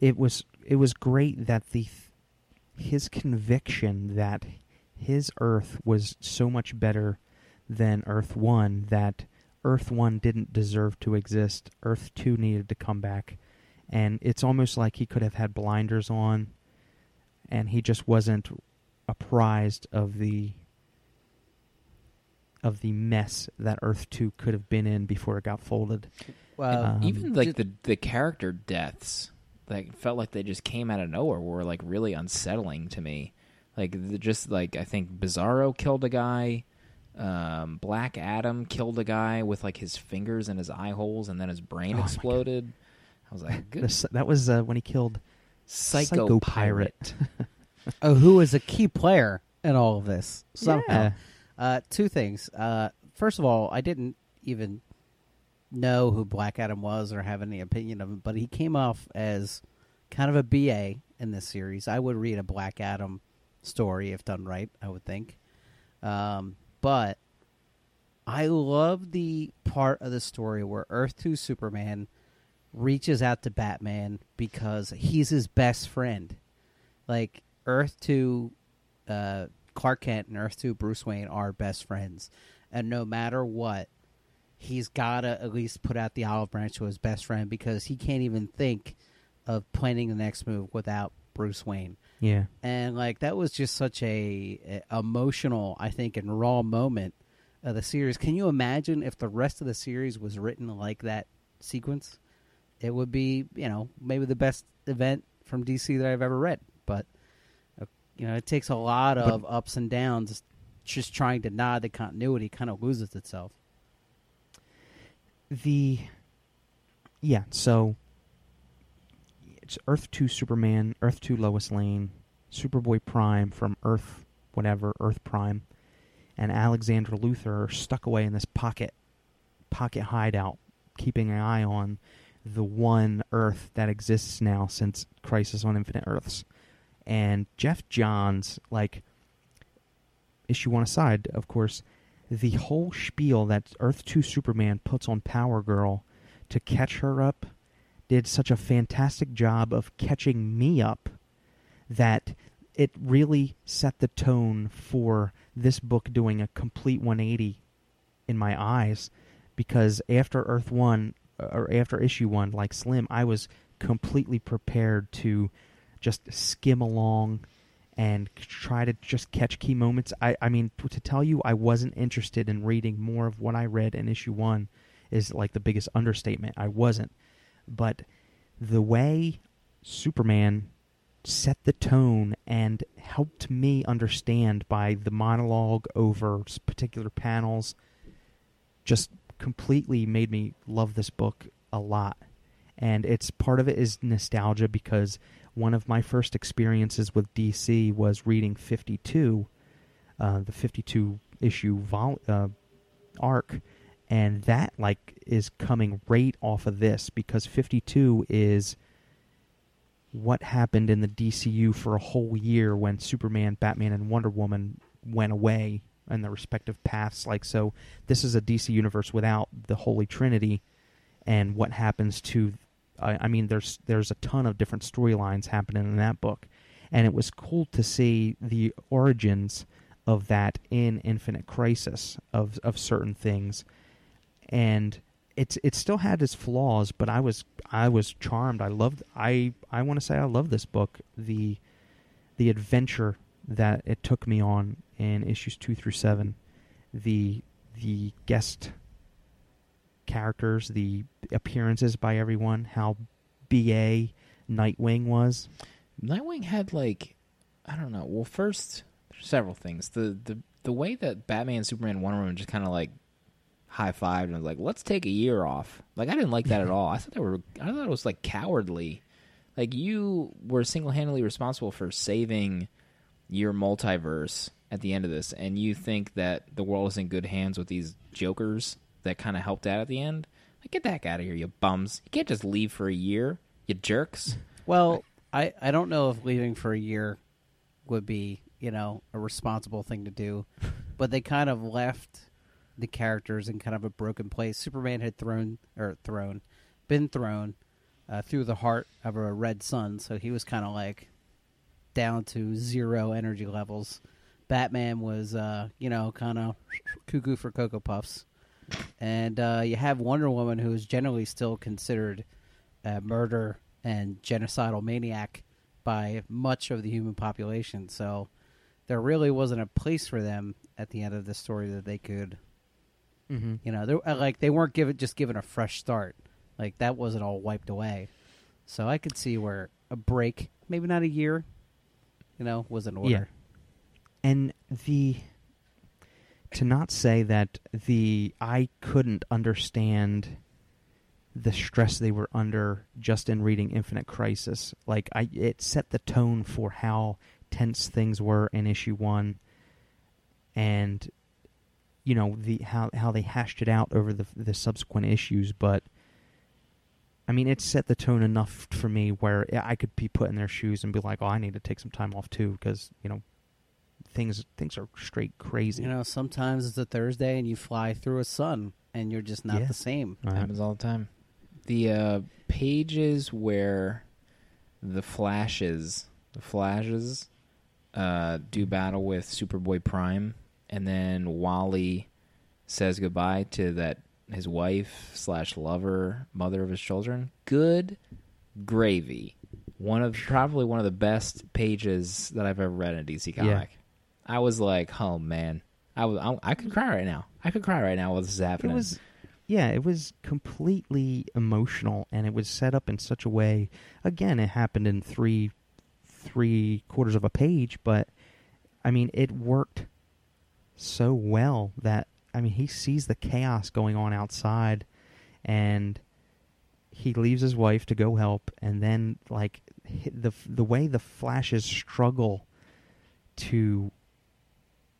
it was it was great that the his conviction that his earth was so much better than earth 1 that earth 1 didn't deserve to exist. Earth 2 needed to come back and it's almost like he could have had blinders on and he just wasn't apprised of the of the mess that earth 2 could have been in before it got folded. Well, Um, even like the the character deaths like felt like they just came out of nowhere were like really unsettling to me. Like the, just like i think bizarro killed a guy um, black adam killed a guy with like his fingers in his eye holes and then his brain Oh exploded i was like good This- that was uh, when he killed Psycho-Pirate oh, who is a key player in all of this somehow. Yeah. Uh, two things. Uh, first of all, I didn't even know who Black Adam was or have any opinion of him, but he came off as kind of a BA in this series. I would read a Black Adam story if done right. I would think, um, but I love the part of the story where Earth Two Superman reaches out to Batman because he's his best friend. Like Earth Two, uh, Clark Kent and Earth Two Bruce Wayne are best friends, and no matter what, he's gotta at least put out the olive branch to his best friend because he can't even think of planning the next move without Bruce Wayne. Yeah. And like that was just such a, a emotional, I think, and raw moment of the series. Can you imagine if the rest of the series was written like that sequence? It would be, you know, maybe the best event from DC that I've ever read. But uh, you know, it takes a lot of ups and downs. Just trying to nod the continuity kind of loses itself. The yeah, so it's Earth Two Superman, Earth Two Lois Lane, Superboy Prime from Earth whatever Earth Prime, and Alexander Luthor are stuck away in this pocket pocket hideout, keeping an eye on the one Earth that exists now since Crisis on Infinite Earths. And Geoff Johns, like issue one aside, of course, the whole spiel that Earth 2 Superman puts on Power Girl to catch her up did such a fantastic job of catching me up that it really set the tone for this book doing a complete 180 in my eyes because after Earth 1 or after issue 1 like Slim I was completely prepared to just skim along and try to just catch key moments. I, I mean, to tell you, I wasn't interested in reading more of what I read in issue one is like the biggest understatement. I wasn't, but the way Superman set the tone and helped me understand by the monologue over particular panels just completely made me love this book a lot. And it's part of it is nostalgia because one of my first experiences with DC was reading 52 uh, the 52 issue vol- uh, arc. And that like is coming right off of this because 52 is what happened in the DCU for a whole year when Superman, Batman, and Wonder Woman went away in their respective paths. Like, so this is a DC universe without the Holy Trinity, and what happens to. I, I mean, there's there's a ton of different storylines happening in that book, and it was cool to see the origins of that in Infinite Crisis of of certain things, and it's it still had its flaws, but I was I was charmed. I loved I I want to say I love this book. The the adventure that it took me on in issues two through seven, the the guest characters, the appearances by everyone, how BA Nightwing was. Nightwing had like I don't know. Well, first several things. The the the way that Batman, Superman, Wonder Woman just kind of like high fived and was like, "Let's take a year off." Like I didn't like that at all. I thought they were. I thought it was like cowardly. Like you were single handedly responsible for saving your multiverse at the end of this, and you think that the world is in good hands with these jokers that kind of helped out at the end. Like get the heck out of here, you bums! You can't just leave for a year, you jerks. Well, I, I don't know if leaving for a year would be, you know, a responsible thing to do, but they kind of left the characters in kind of a broken place. Superman had thrown or thrown, been thrown uh, through the heart of a red sun, so he was kind of like down to zero energy levels. Batman was, uh, you know, kind of cuckoo for cocoa puffs, and uh, you have Wonder Woman, who is generally still considered a murder and genocidal maniac by much of the human population. So there really wasn't a place for them at the end of the story that they could, Mm-hmm. you know, like they weren't given just given a fresh start. Like that wasn't all wiped away. So I could see where a break, maybe not a year, you know, was in order. Yeah. And the to not say that the I couldn't understand the stress they were under just in reading Infinite Crisis. Like I it set the tone for how tense things were in issue 1 and you know the how how they hashed it out over the the subsequent issues but I mean, it set the tone enough for me where I could be put in their shoes and be like, "Oh, I need to take some time off too," because you know, things things are straight crazy. You know, sometimes it's a Thursday and you fly through a sun and you're just not Yeah. the same. Right. happens all the time. The uh, pages where the flashes, the flashes, uh, do battle with Superboy Prime, and then Wally says goodbye to that his wife slash lover, mother of his children. Good gravy. One of probably one of the best pages that I've ever read in a DC comic. I was like, oh man, I was I, I could cry right now. I could cry right now while this is happening. it was, yeah, it was completely emotional, and it was set up in such a way. Again, it happened in three three quarters of a page, but I mean, it worked so well that I mean, he sees the chaos going on outside, and he leaves his wife to go help, and then like the the way the Flashes struggle to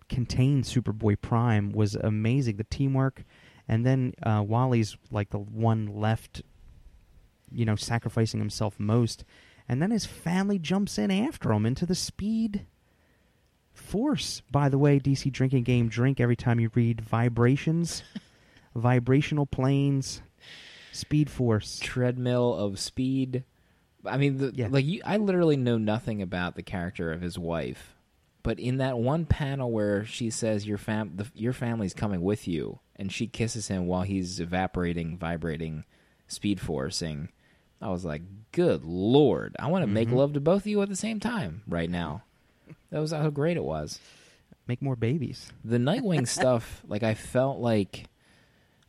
contain Superboy Prime was amazing. The teamwork, and then uh, Wally's like the one left, you know, sacrificing himself most, and then his family jumps in after him into the Speed Force. By the way, DC drinking game drink every time you read vibrations, vibrational planes, Speed Force. treadmill of speed. I mean, the, Yeah. like you, I literally know nothing about the character of his wife, but in that one panel where she says your fam, the, your family's coming with you, and she kisses him while he's evaporating, vibrating, speed forcing. I was like, good lord, I want to make Mhm. love to both of you at the same time right now. That was how great it was. Make more babies. The Nightwing stuff, like I felt like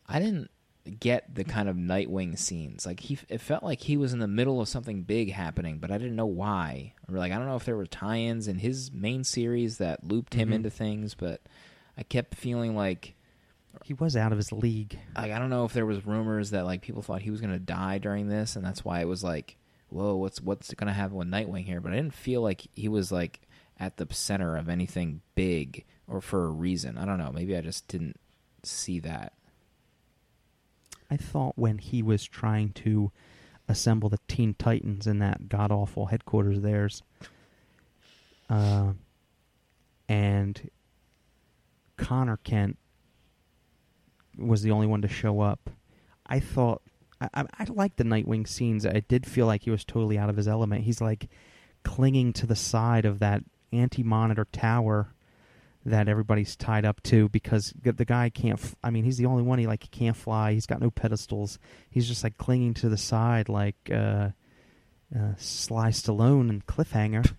I didn't. Get the kind of Nightwing scenes. Like he, it felt like he was in the middle of something big happening, but I didn't know why. Or like I don't know if there were tie-ins in his main series that looped him Mhm. into things, but I kept feeling like He was out of his league. like I don't know if there was rumors that like people thought he was going to die during this, and that's why it was like, whoa, what's what's going to happen with Nightwing here? But I didn't feel like he was like at the center of anything big or for a reason. I don't know. Maybe I just didn't see that. I thought when he was trying to assemble the Teen Titans in that god awful headquarters of theirs, uh, and Connor Kent was the only one to show up. I thought I, I, I liked the Nightwing scenes. I did feel like he was totally out of his element. He's like clinging to the side of that anti-monitor tower that everybody's tied up to because the guy can't. F- I mean, he's the only one. He like can't fly. He's got no pedestals. He's just like clinging to the side like uh, uh, Sly Stallone and Cliffhanger.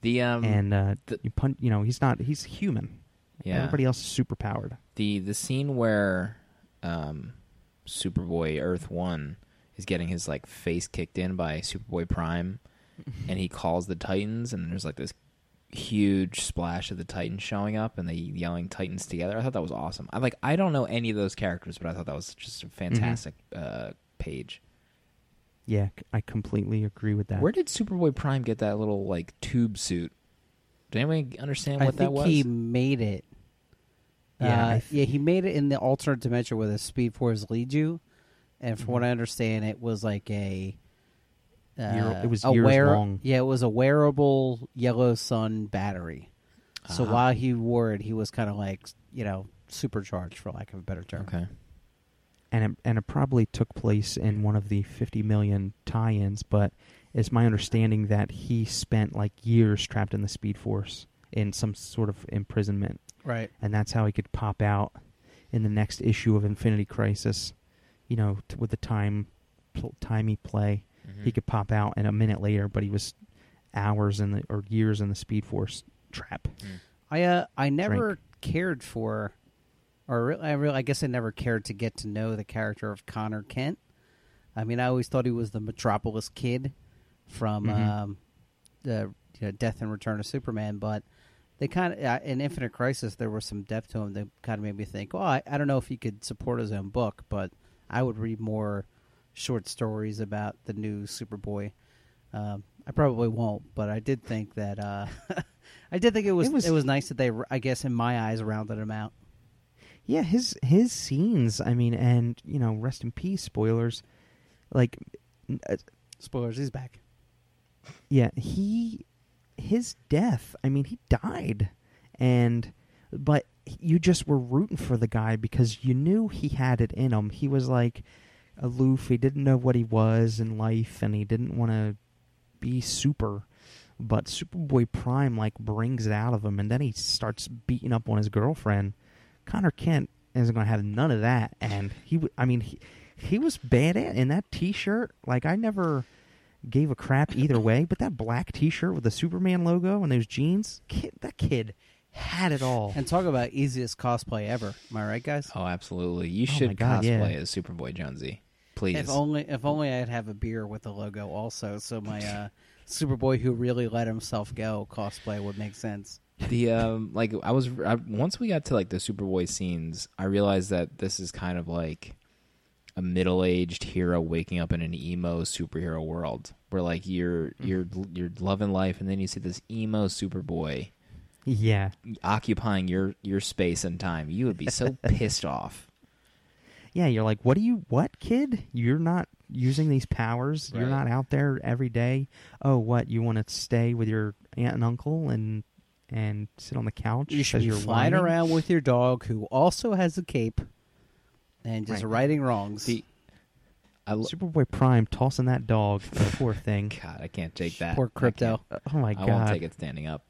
The um and uh, the- you punch. You know, he's not. He's human. yeah Everybody else is super powered. the the scene where um Superboy Earth One is getting his like face kicked in by Superboy Prime, and he calls the Titans, and there's like this huge splash of the Titans showing up, and the yelling Titans together. I thought that was awesome. I like I don't know any of those characters, but I thought that was just a fantastic uh, page. Yeah, I completely agree with that. Where did Superboy Prime get that little like tube suit? Did anybody understand I what think that was? he made it. Yeah, uh, th- yeah, he made it in the alternate dimension where the Speed Force lead you, and from what Mhm. I understand, it was like a. Uh, Year- it was a years wear- long. Yeah, it was a wearable yellow sun battery. So Uh-huh. while he wore it, he was kind of like you know supercharged, for lack of a better term. Okay. and it, and it probably took place in one of the 50 million tie-ins but it's my understanding that he spent like years trapped in the speed force in some sort of imprisonment Right. and that's how he could pop out in the next issue of infinity crisis you know t- with the time pl- timey play Mm-hmm. he could pop out and a minute later but he was hours in the or years in the speed force trap I uh I never Drink. cared for, or re- I really I guess I never cared to get to know the character of Connor Kent. I mean, I always thought he was the Metropolis kid from Mhm. um, the you know, Death and Return of Superman, but they kind of uh, in Infinite Crisis there was some depth to him that kind of made me think, well, I, I don't know if he could support his own book, but I would read more short stories about the new Superboy. Um, I probably won't, but I did think that uh, I did think it was, It was- it was nice that they, I guess, in my eyes, rounded him out. Yeah, his his scenes. I mean, and you know, rest in peace. Spoilers. Like, n- uh, Spoilers, he's back. yeah, he his death. I mean, he died, and but you just were rooting for the guy because you knew he had it in him. He was like aloof. He didn't know what he was in life, and he didn't want to be super. But Superboy Prime like brings it out of him, and then he starts beating up on his girlfriend. Connor Kent isn't going to have none of that, and he. w- I mean, he, he was bad at in that T-shirt. Like I never gave a crap either way, but that black T-shirt with the Superman logo and those jeans, kid, that kid had it all. And talk about easiest cosplay ever. Am I right, guys? Oh, absolutely. You Oh should my God, cosplay yeah. as Superboy Jonesy. Please. If only, if only I'd have a beer with the logo also, so my uh, Superboy who really let himself go cosplay would make sense. the um like I was I, once we got to like the Superboy scenes, I realized that this is kind of like a middle-aged hero waking up in an emo superhero world where like you're you're you're loving life and then you see this emo Superboy yeah, occupying your your space and time. You would be so pissed off. Yeah. You're like, what do you, what kid? You're not using these powers. You're not out there every day. Oh, what? You want to stay with your aunt and uncle and and sit on the couch? You should 'cause be you're flying whining? around with your dog who also has a cape and just Right. righting wrongs. The I lo- Superboy Prime tossing that dog. Poor thing. God, I can't take that. Poor Krypto. Oh my god, I god. won't take it standing up.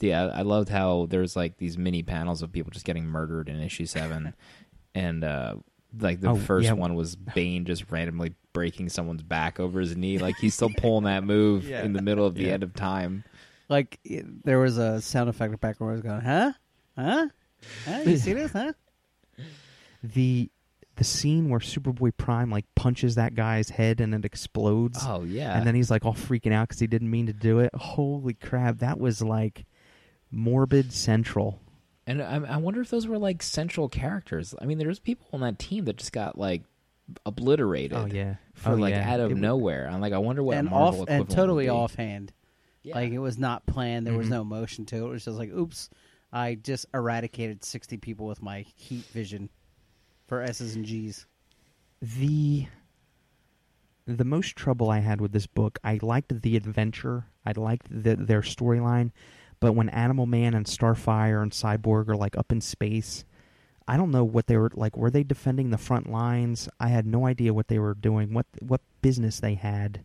Yeah, I loved how there's like these mini panels of people just getting murdered in issue seven, and uh like the Oh, first yeah. one was Bane just randomly breaking someone's back over his knee, like he's still pulling that move Yeah. in the middle of the Yeah. end of time. like it- there was a sound effect in the background where I was going, huh, huh, huh? You see this, huh? the the scene where Superboy Prime like punches that guy's head and it explodes. Oh yeah. and then he's like all freaking out because he didn't mean to do it. Holy crap! That was like morbid central. And I, I wonder if those were like central characters. I mean, there's people on that team that just got like obliterated. Oh yeah, for oh, like yeah. out of It- nowhere. I'm like, I wonder what and Marvel off and equivalent would totally be. offhand. Yeah. Like it was not planned. There was Mhm. no motion to it. It was just like, oops, I just eradicated sixty people with my heat vision for S's and G's. the the most trouble I had with this book, I liked the adventure. I liked the, their storyline, but when Animal Man and Starfire and Cyborg are like up in space, I don't know what they were like. Were they defending the front lines? I had no idea what they were doing. What what business they had,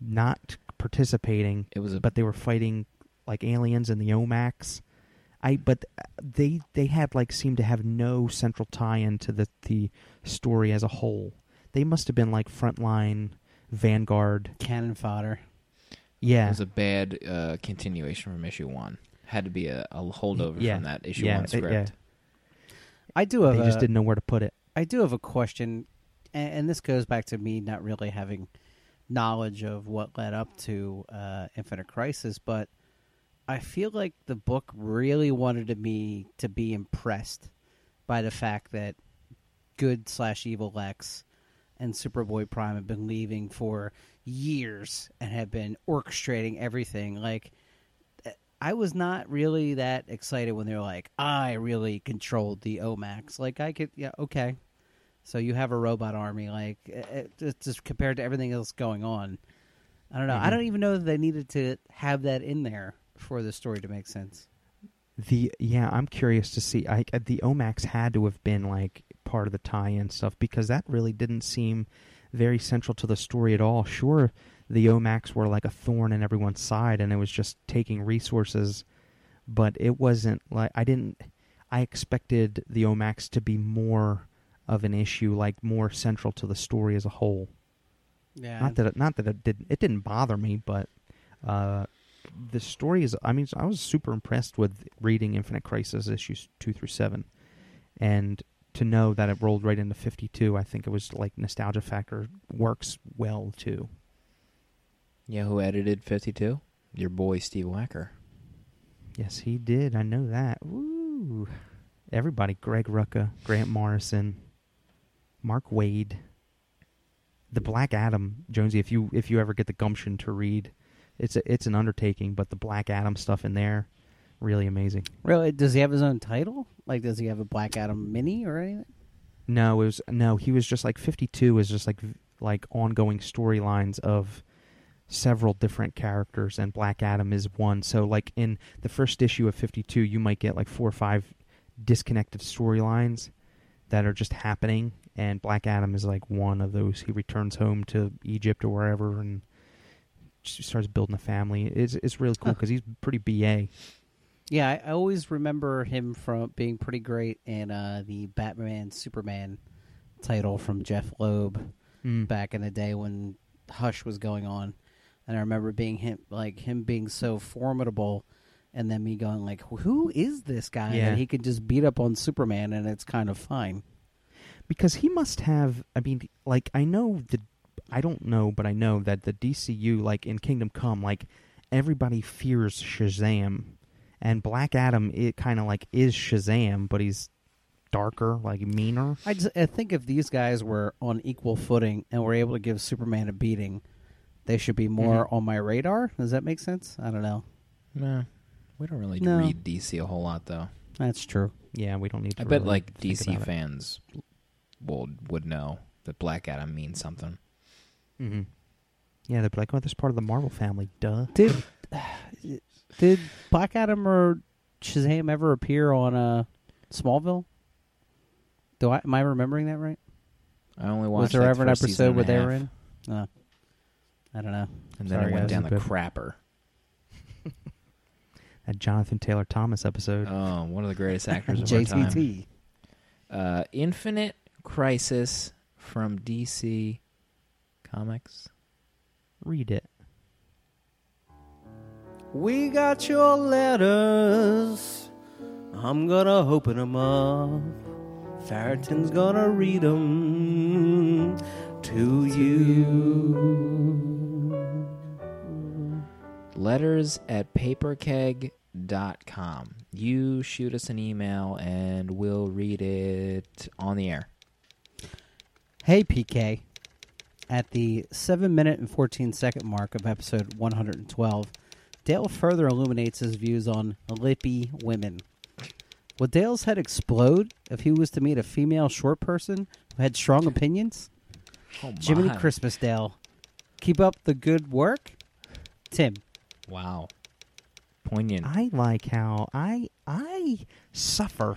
not participating, It was a but they were fighting like aliens in the OMACs. I but they they had like seemed to have no central tie-in to the the story as a whole. They must have been like frontline Vanguard. Cannon fodder. Yeah, it was a bad uh, continuation from issue one. Had to be a, a holdover Yeah. from that issue Yeah, one it- script. yeah. I do have they a, just didn't know where to put it. I do have a question, and, and this goes back to me not really having knowledge of what led up to uh, Infinite Crisis, but I feel like the book really wanted me to be impressed by the fact that good slash evil Lex and Superboy Prime have been leaving for years and have been orchestrating everything. Like, I was not really that excited when they were like, I really controlled the OMACs. Like, I could, yeah, okay. So you have a robot army, like, it, it- just compared to everything else going on. I don't know. I Mhm. don't even know that they needed to have that in there for the story to make sense. The yeah, I'm curious to see. I the OMACs had to have been like part of the tie-in stuff because that really didn't seem very central to the story at all. Sure, the OMACs were like a thorn in everyone's side, and it was just taking resources, but it wasn't like I didn't. I expected the OMACs to be more of an issue, like more central to the story as a whole. Yeah. Not that it, not that it didn't it didn't bother me, but uh, the story is. I mean, I was super impressed with reading Infinite Crisis issues two through seven, and to know that it rolled right into fifty two. I think it was like nostalgia factor works well too. Yeah, who edited 52? Your boy Steve Wacker. Yes, he did. I know that. Woo! Everybody: Greg Rucka, Grant Morrison, Mark Waid, the Black Adam. Jonesy, if you if you ever get the gumption to read, it's a, it's an undertaking. But the Black Adam stuff in there, really amazing. really? Does he have his own title? Like, does he have a Black Adam mini or anything? No, it was no. He was just like fifty two is just like like ongoing storylines of several different characters, and Black Adam is one. So like in the first issue of fifty two, you might get like four or five disconnected storylines that are just happening, and Black Adam is like one of those. He returns home to Egypt or wherever and starts building a family. It's it's really cool Huh. because he's pretty ba. Yeah, I, I always remember him from being pretty great in uh, the Batman Superman title from Jeph Loeb Mm. back in the day when Hush was going on, and I remember being him like him being so formidable, and then me going like, "Who is this guy Yeah. that he could just beat up on Superman and it's kind of fine?" because he must have i mean like i know the i don't know but i know that the dcu like in kingdom come like everybody fears shazam and black adam it kind of like is shazam but he's darker like meaner I just I think if these guys were on equal footing and were able to give Superman a beating, they should be more Mhm. on my radar. Does that make sense? I don't know. Nah, we don't really No. read DC a whole lot though. That's true. yeah we don't need to I bet like think DC about it. fans would would know that Black Adam means something. Mhm. yeah they're like oh this part of the marvel family duh Did did Black Adam or Shazam ever appear on uh, Smallville? Do I am I remembering that right? I only watched Was there like, ever the an first season episode and where they were in? No. I don't know. and then Sorry, it went guys. down the Good. crapper. that jonathan taylor thomas episode Oh, one of the greatest actors of our time. JTT. Uh, Infinite Crisis from DC Comics. read it We got your letters. I'm gonna open them up. Farrington's gonna read them to you. Letters at paperkeg.com. You shoot us an email and we'll read it on the air. Hey, PK. At the 7 minute and 14 second mark of episode 112, Dale further illuminates his views on lippy women. Would Dale's head explode if he was to meet a female short person who had strong opinions? Oh, Jiminy. Christmas, Dale. Keep up the good work. Tim. Wow. Poignant. I like how I I suffer.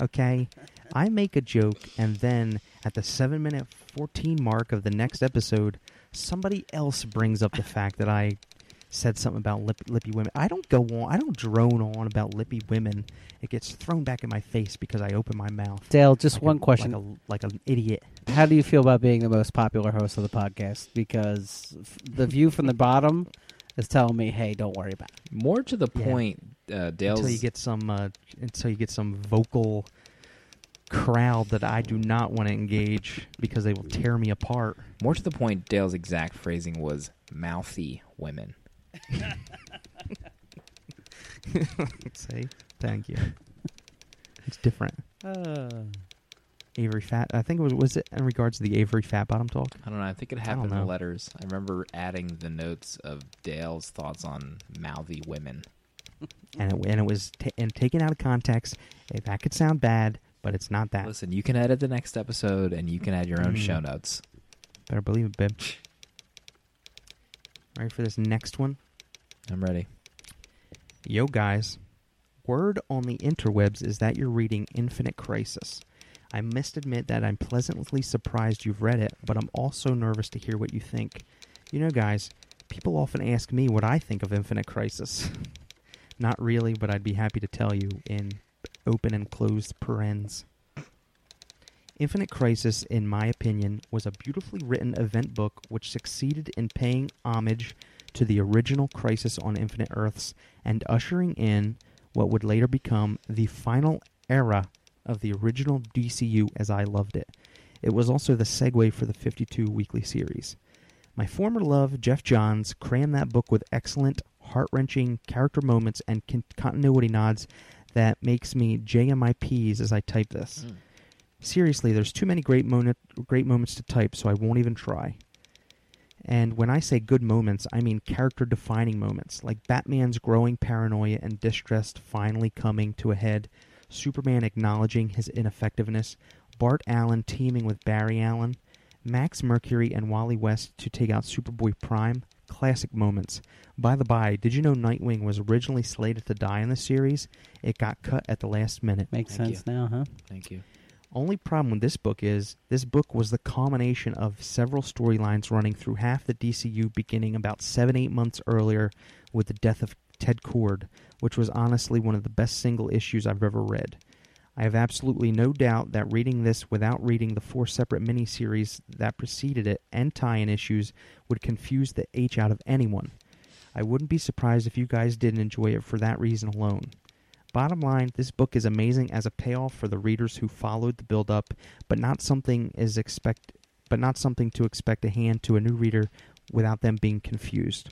Okay, I make a joke, and then at the seven minute fourteen mark of the next episode, somebody else brings up the fact that I said something about lip, lippy women. I don't go on. I don't drone on about lippy women. It gets thrown back in my face because I open my mouth. Dale, just like one a- question. like, a, like an idiot. How do you feel about being the most popular host of the podcast? Because f- the view from the bottom is telling me, hey, don't worry about it. More to the Yeah. point, uh, Dale's. until you get some uh, until you get some vocal crowd that I do not want to engage because they will tear me apart. more to the point, Dale's exact phrasing was mouthy women. Say thank you. It's different. Avery Fat. I think it was was it in regards to the Avery Fat Bottom talk. I don't know. I think it happened in the know. letters. I remember adding the notes of Dale's thoughts on mouthy women. and it, and it was ta and taken out of context. eh, That could sound bad, but it's not that. Listen, you can edit the next episode and you can add your own Mm. show notes. Better believe it, babe. Ready for this next one? I'm ready. Yo, guys. Word on the interwebs is that you're reading Infinite Crisis. I must admit that I'm pleasantly surprised you've read it, but I'm also nervous to hear what you think. You know, guys, people often ask me what I think of Infinite Crisis. Not really, but I'd be happy to tell you in open and closed parens. Infinite Crisis, in my opinion, was a beautifully written event book which succeeded in paying homage to the original Crisis on Infinite Earths and ushering in what would later become the final era of the original DCU as I loved it. It was also the segue for the 52 weekly series. My former love, Geoff Johns, crammed that book with excellent, heart wrenching character moments and con- continuity nods that makes me jam my P's as I type this. Mm. Seriously, there's too many great, moment, great moments to type, so I won't even try. And when I say good moments, I mean character defining moments, like Batman's growing paranoia and distress finally coming to a head, Superman acknowledging his ineffectiveness, Bart Allen teaming with Barry Allen, Max Mercury and Wally West to take out Superboy Prime. Classic moments. By the by, did you know Nightwing was originally slated to die in the series? It got cut at the last minute. Makes Thank sense now, huh? Thank you. Only problem with this book is this book was the culmination of several storylines running through half the DCU beginning about 7 8 months earlier with the death of Ted Kord, which was honestly one of the best single issues I've ever read. I have absolutely no doubt that reading this without reading the four separate miniseries that preceded it and tie-in issues would confuse the H out of anyone. I wouldn't be surprised if you guys didn't enjoy it for that reason alone. Bottom line, this book is amazing as a payoff for the readers who followed the build up, but not something is expect but not something to expect to hand to a new reader without them being confused.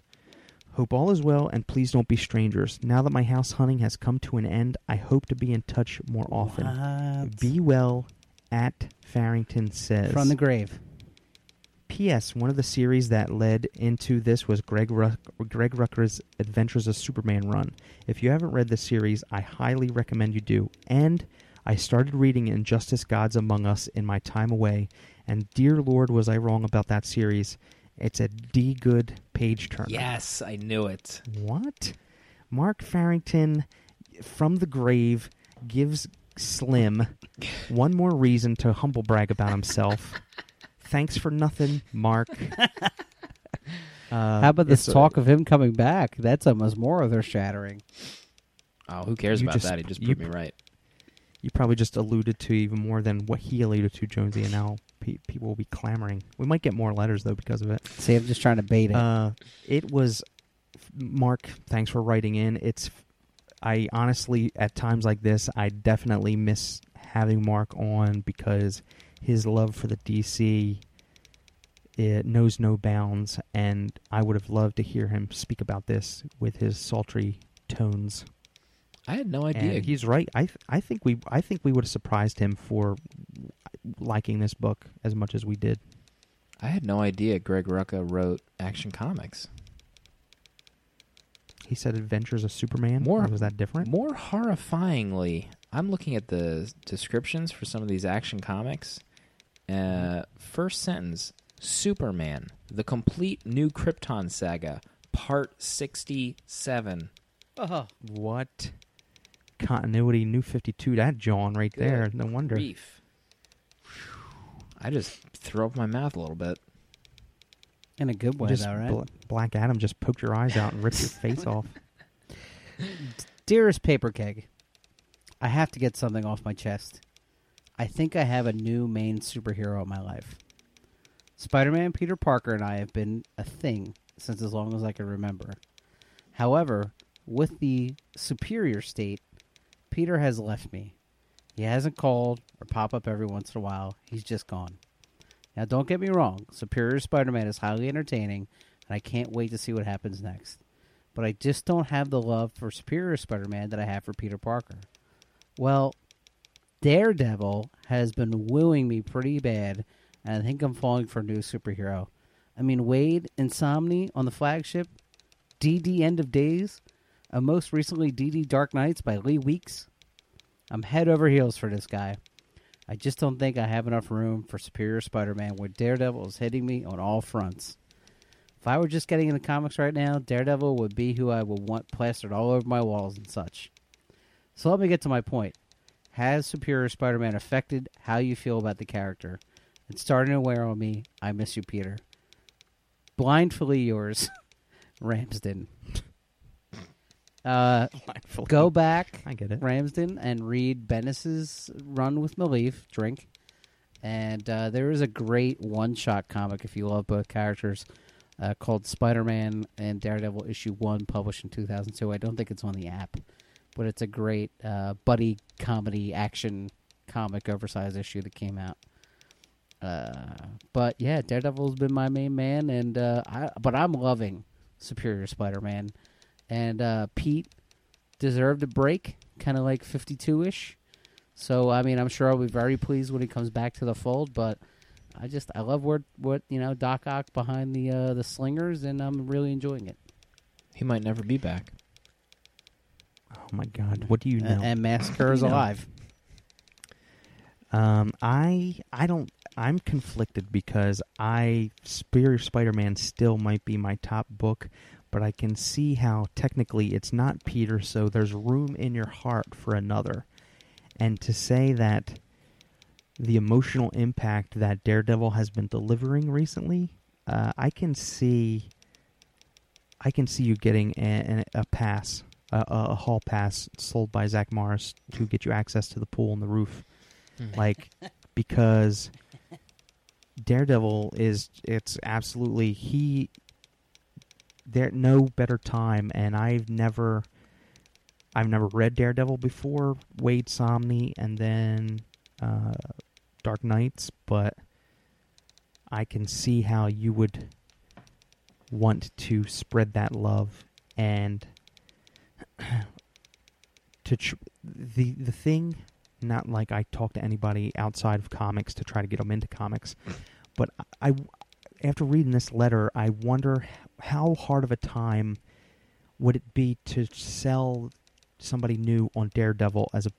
Hope all is well and please don't be strangers. Now that my house hunting has come to an end, I hope to be in touch more often. What? Be well at Farrington says. From the grave. P.S. One of the series that led into this was Greg Ruck- Greg Rucka's Adventures of Superman run. If you haven't read the series, I highly recommend you do. And I started reading Injustice Gods Among Us in my time away, and dear Lord, was I wrong about that series. It's a D good page turner. Yes, I knew it. What? Mark Farrington from the grave gives Slim one more reason to humble brag about himself. Thanks for nothing, Mark. Uh, How about this it's a- talk of him coming back? That's almost more of their shattering. Oh, who cares You about just- that? He just you- proved me right. You probably just alluded to even more than what he alluded to, Jonesy, and now pe- people will be clamoring. We might get more letters though because of it. See, I'm just trying to bait it. Uh, it was Mark. Thanks for writing in. It's I honestly at times like this, I definitely miss having Mark on because his love for the DC it knows no bounds, and I would have loved to hear him speak about this with his sultry tones. I had no idea. And he's right. I th- I think we I think we would have surprised him for liking this book as much as we did. I had no idea Greg Rucka wrote Action Comics. He said Adventures of Superman. More- Or was that different? More horrifyingly, I'm looking at the descriptions for some of these Action Comics. Uh, first sentence: Superman, the complete new Krypton saga, part sixty-seven. Oh, What continuity? New Fifty Two. That John right there. No wonder. Grief. I just throw up my mouth a little bit. in a good way, Just though, right? Bla- Black Adam just poked your eyes out and ripped your face off. Dearest Paper Keg, I have to get something off my chest. I think I have a new main superhero in my life. Spider Man Peter Parker and I have been a thing since as long as I can remember. However, with the superior state, Peter has left me. He hasn't called or pop up every once in a while. He's just gone. Now, don't get me wrong. Superior Spider Man is highly entertaining, and I can't wait to see what happens next but I just don't have the love for Superior Spider Man that I have for Peter Parker. Well, Daredevil has been wooing me pretty bad, and I think I'm falling for a new superhero. I mean, Waid and Samnee on the flagship, DD End of Days, and most recently DD Dark Nights by Lee Weeks. I'm head over heels for this guy. I just don't think I have enough room for Superior Spider Man where Daredevil is hitting me on all fronts. If I were just getting into comics right now, Daredevil would be who I would want plastered all over my walls and such. So let me get to my point. Has Superior Spider Man affected how you feel about the character? It's starting to wear on me. I miss you, Peter. Blindfully yours, Ramsden. Uh, go back, I get it. Ramsden, and read Bendis's run with Maleev, Drink. And uh, there is a great one shot comic if you love both characters uh, called Spider Man and Daredevil issue 1, published in 2002. I don't think it's on the app, but it's a great uh, buddy comedy action comic oversized issue that came out. Uh, but yeah, Daredevil's been my main man, and uh, I, but I'm loving Superior Spider Man. And uh, Pete deserved a break, kind of like 52 ish. So I mean, I'm sure I'll be very pleased when he comes back to the fold. But I just I love what what you know Doc Ock behind the uh, the slingers, and I'm really enjoying it. He might never be back. Oh my God! What do you know? And, Massacre is alive. Um, I I don't. I'm conflicted because I Superior Spider-Man still might be my top book, but I can see how technically it's not Peter, so there's room in your heart for another. And to say that the emotional impact that Daredevil has been delivering recently, uh, I can see. I can see you getting a, a pass, a, a hall pass sold by Zach Morris to get you access to the pool and the roof. Like because Daredevil is it's absolutely he there no better time and I've never I've never read Daredevil before Waid Samnee and then uh, Dark Nights but I can see how you would want to spread that love and to tr- the the thing not like I talk to anybody outside of comics to try to get them into comics, but I, after reading this letter, I wonder how hard of a time would it be to sell somebody new on Daredevil as a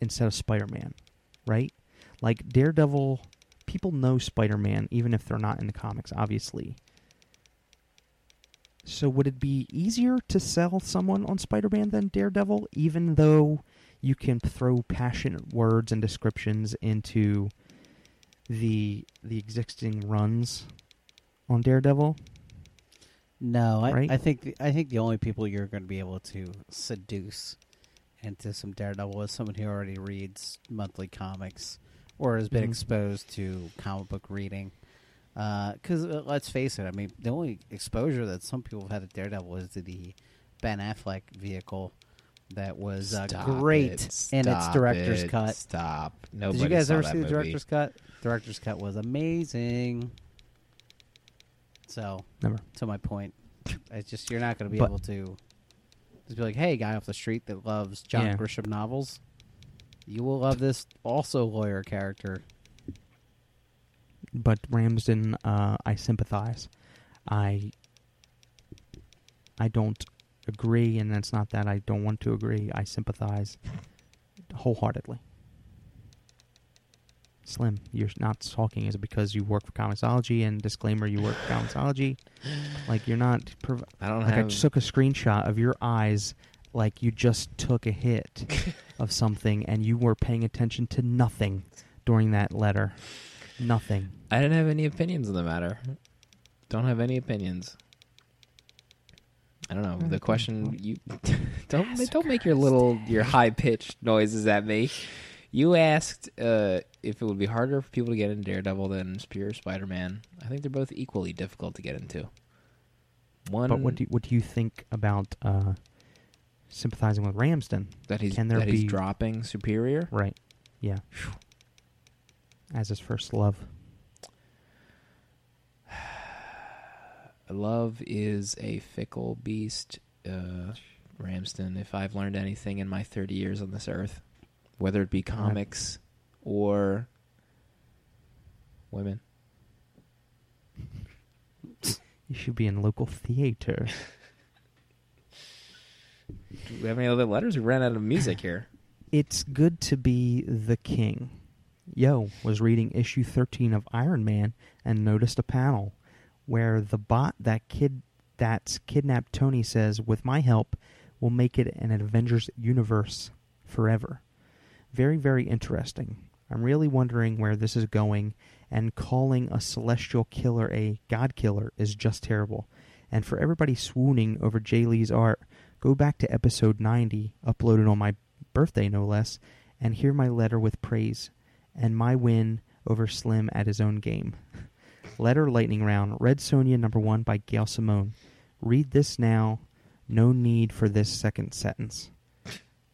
instead of Spider-Man, right? Like Daredevil, people know Spider-Man even if they're not in the comics, obviously. So would it be easier to sell someone on Spider-Man than Daredevil, even though you can throw passionate words and descriptions into the the existing runs on Daredevil. No, I, Right? I think the, I think the only people you're going to be able to seduce into some Daredevil is someone who already reads monthly comics or has been Mhm. exposed to comic book reading. Because uh, let's face it, I mean, the only exposure that some people have had to Daredevil is to the Ben Affleck vehicle, that was uh, great it. in its director's it. cut. Stop. Did you guys ever see the director's cut? Director's cut was amazing. So, Never. to my point, it's just you're not going to be But- able to just be like, "Hey, guy off the street that loves John Yeah. Grisham novels, you will love this also lawyer character." But Ramsden, uh, I sympathize. I I don't agree, and it's not that I don't want to agree. I sympathize wholeheartedly. Slim, you're not talking. Is it because you work for comiXology? And disclaimer, you work for comiXology. Like you're not. Prov- I don't like I have. just took a screenshot of your eyes, like you just took a hit of something, and you were paying attention to nothing during that letter. Nothing. I didn't have any opinions on the matter. Don't have any opinions. I don't know. The question you don't don't make your little your high pitched noises at me. You asked uh, if it would be harder for people to get into Daredevil than Superior Spider Man. I think they're both equally difficult to get into. One But what do you, what do you think about uh, sympathizing with Ramsden? that he's can there that he's be- dropping Superior. Right. Yeah. As his first love. Love is a fickle beast, uh, Ramsden. If I've learned anything in my 30 years on this earth, whether it be comics or women, You should be in local theater. do we have any other letters? We ran out of music here. it's good to be the king. Yo was reading issue 13 of Iron Man and noticed a panel where the bot that kid that's kidnapped Tony says, "With my help, we'll make it an Avengers universe forever." Very very interesting. I'm really wondering where this is going and calling a celestial killer a god killer is just terrible. And for everybody swooning over Jae Lee's art, go back to episode 90, uploaded on my birthday no less, and hear my letter with praise and my win over Slim at his own game. letter lightning round, Red Sonja number one by Gail Simone. Read this now. No need for this second sentence.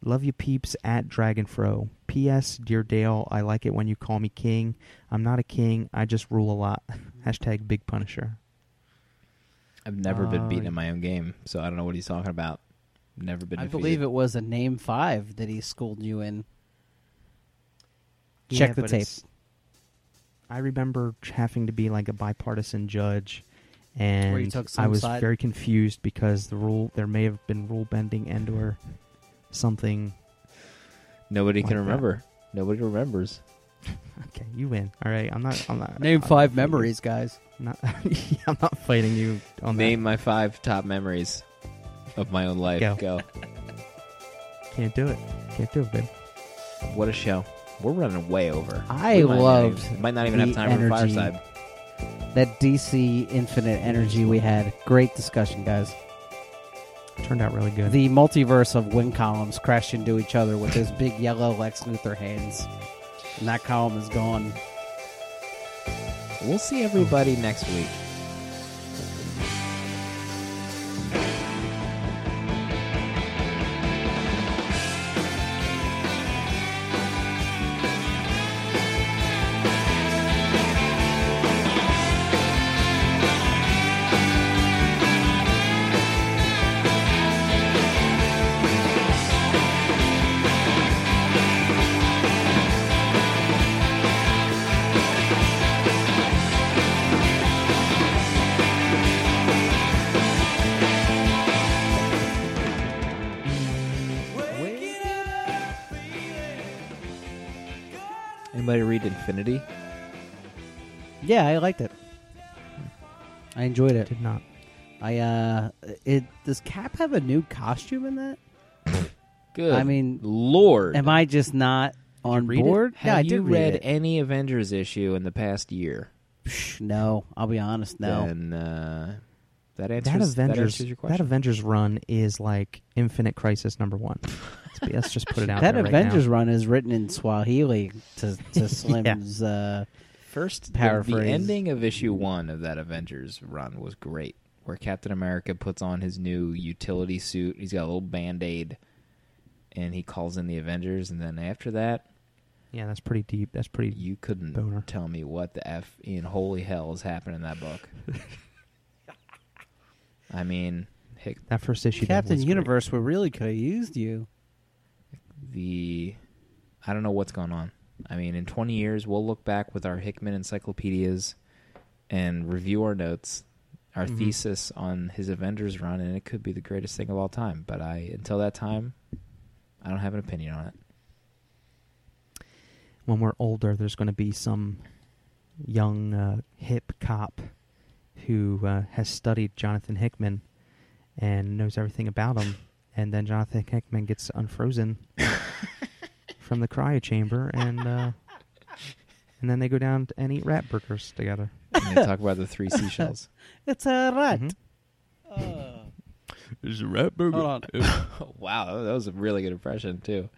Love you peeps at Dragonfro. P.S. Dear Dale, I like it when you call me king. I'm not a king, I just rule a lot. Hashtag Big Punisher. I've never been Uh, beaten in my own game, so I don't know what he's talking about. Never been. I defeated. believe it was a name five that he schooled you in. Yeah, Check the but tape. I remember having to be like a bipartisan judge, and you took I was side? very confused because the rule there may have been rule bending and or something. Nobody like can that. remember. Nobody remembers. Okay, you win. All right, I'm not. I'm not. Name I'm five not- memories, guys. Not, I'm not fighting you on Name my five top memories of my own life. Go. Go. Can't do it. Can't do it, babe. What a show. We're running way over. I We might not loved even- might not even have time for fireside. That DC Infinite energy we had. Great discussion, guys. Turned out really good. The multiverse of wing columns crashed into each other with those big yellow Lex Luthor hands. And that column is gone. We'll see everybody next week. Infinity? Yeah, I liked it. I enjoyed it. Did not. I uh, it does Cap have a new costume in that? Good. I mean, Lord. Am I just not on read it? board? Have yeah, I you did read read it. any Avengers issue in the past year? Psh, No, I'll be honest. No. Then uh, that answers That Avengers. answers your That. Avengers run is like Infinite Crisis number one. Let's, be, let's just put it out that there right Avengers now. run is written in Swahili to to Slim's. uh, First, the- The, ending of issue one of that Avengers run was great, where Captain America puts on his new utility suit. He's got a little band aid, and he calls in the Avengers, and then after that, Yeah, that's pretty deep. That's pretty. you couldn't Boner. tell me what the f in holy hell is happening in that book. I mean, Hick, that first issue. Captain was great. Universe, we really could have used you. the I don't know what's going on. I mean, in 20 years, we'll look back with our Hickman encyclopedias and review our notes, our Mhm. thesis on his Avengers run, and it could be the greatest thing of all time. But I, until that time, I don't have an opinion on it. when we're older, there's going to be some young uh, hip cop who uh, has studied Jonathan Hickman and knows everything about him, and then Jonathan Hickman gets unfrozen from the cryo chamber, and uh, and then they go down and eat rat burgers together. And they talk about the three seashells. It's a rat. Uh, There's a rat burger. hold on. wow, that was a really good impression too.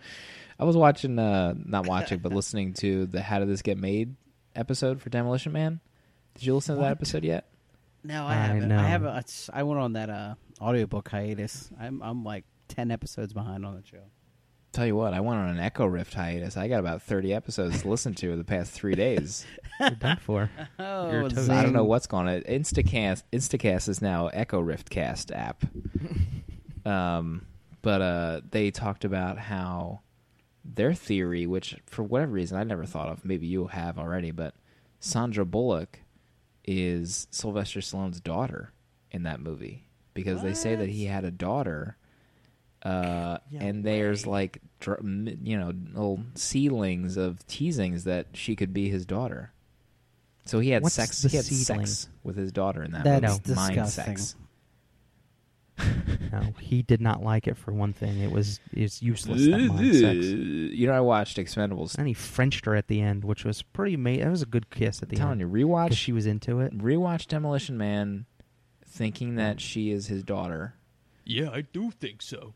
I was watching, uh, not watching, but listening to the "How Did This Get Made" episode for Demolition Man. Did you listen to that episode yet? No, I I haven't. know. I haven't. it's- I went on that uh, audiobook hiatus. I'm I'm like ten episodes behind on the show. Tell you what, I went on an Echo Rift hiatus. I got about thirty episodes to listen to in the past three days. You're done for. Oh, You're. I don't know what's going on. Instacast Instacast is now Echo Rift Cast app. um, but uh, they talked about how their theory, which for whatever reason I never thought of, maybe you have already, but Sandra Bullock is Sylvester Stallone's daughter in that movie because they say that he had a daughter. Uh, Yeah, and there's like, you know, little seedlings of teasings that she could be his daughter. So he had What's sex. He had seedling? sex with his daughter in that That's movie. Mind sex. No, he did not like it for one thing. It was it's useless. That mind sex. You know, I watched Expendables. And he Frenched her at the end, which was pretty. Ma- that was a good kiss at I'm the telling end. you, because rewatch she was into it. rewatch Demolition Man, thinking that she is his daughter. Yeah, I do think so.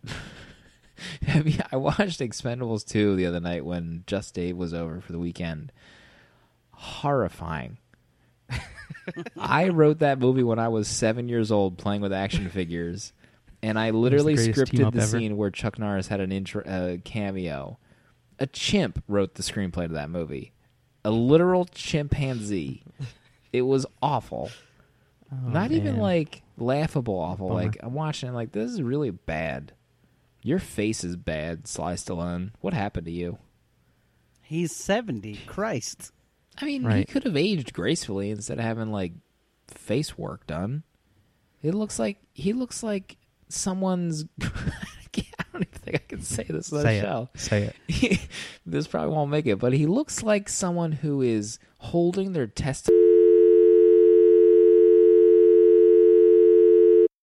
Have you- I watched Expendables 2 the other night when Just Dave was over for the weekend. Horrifying. I wrote that movie when I was seven years old playing with action figures, and I literally greatest scripted the ever. scene where Chuck Norris had an intro, uh, cameo. A chimp wrote the screenplay to that movie. A literal chimpanzee. it was awful. Oh, Not even like laughable awful. Bummer. Like I'm watching it like this is really bad. Your face is bad, Sly Stallone. What happened to you? He's seventy. Christ. I mean, he could have aged gracefully instead of having like face work done. It looks like he looks like someone's. I don't even think I can say this on say the show. it. Say it. this probably won't make it, but he looks like someone who is holding their testicles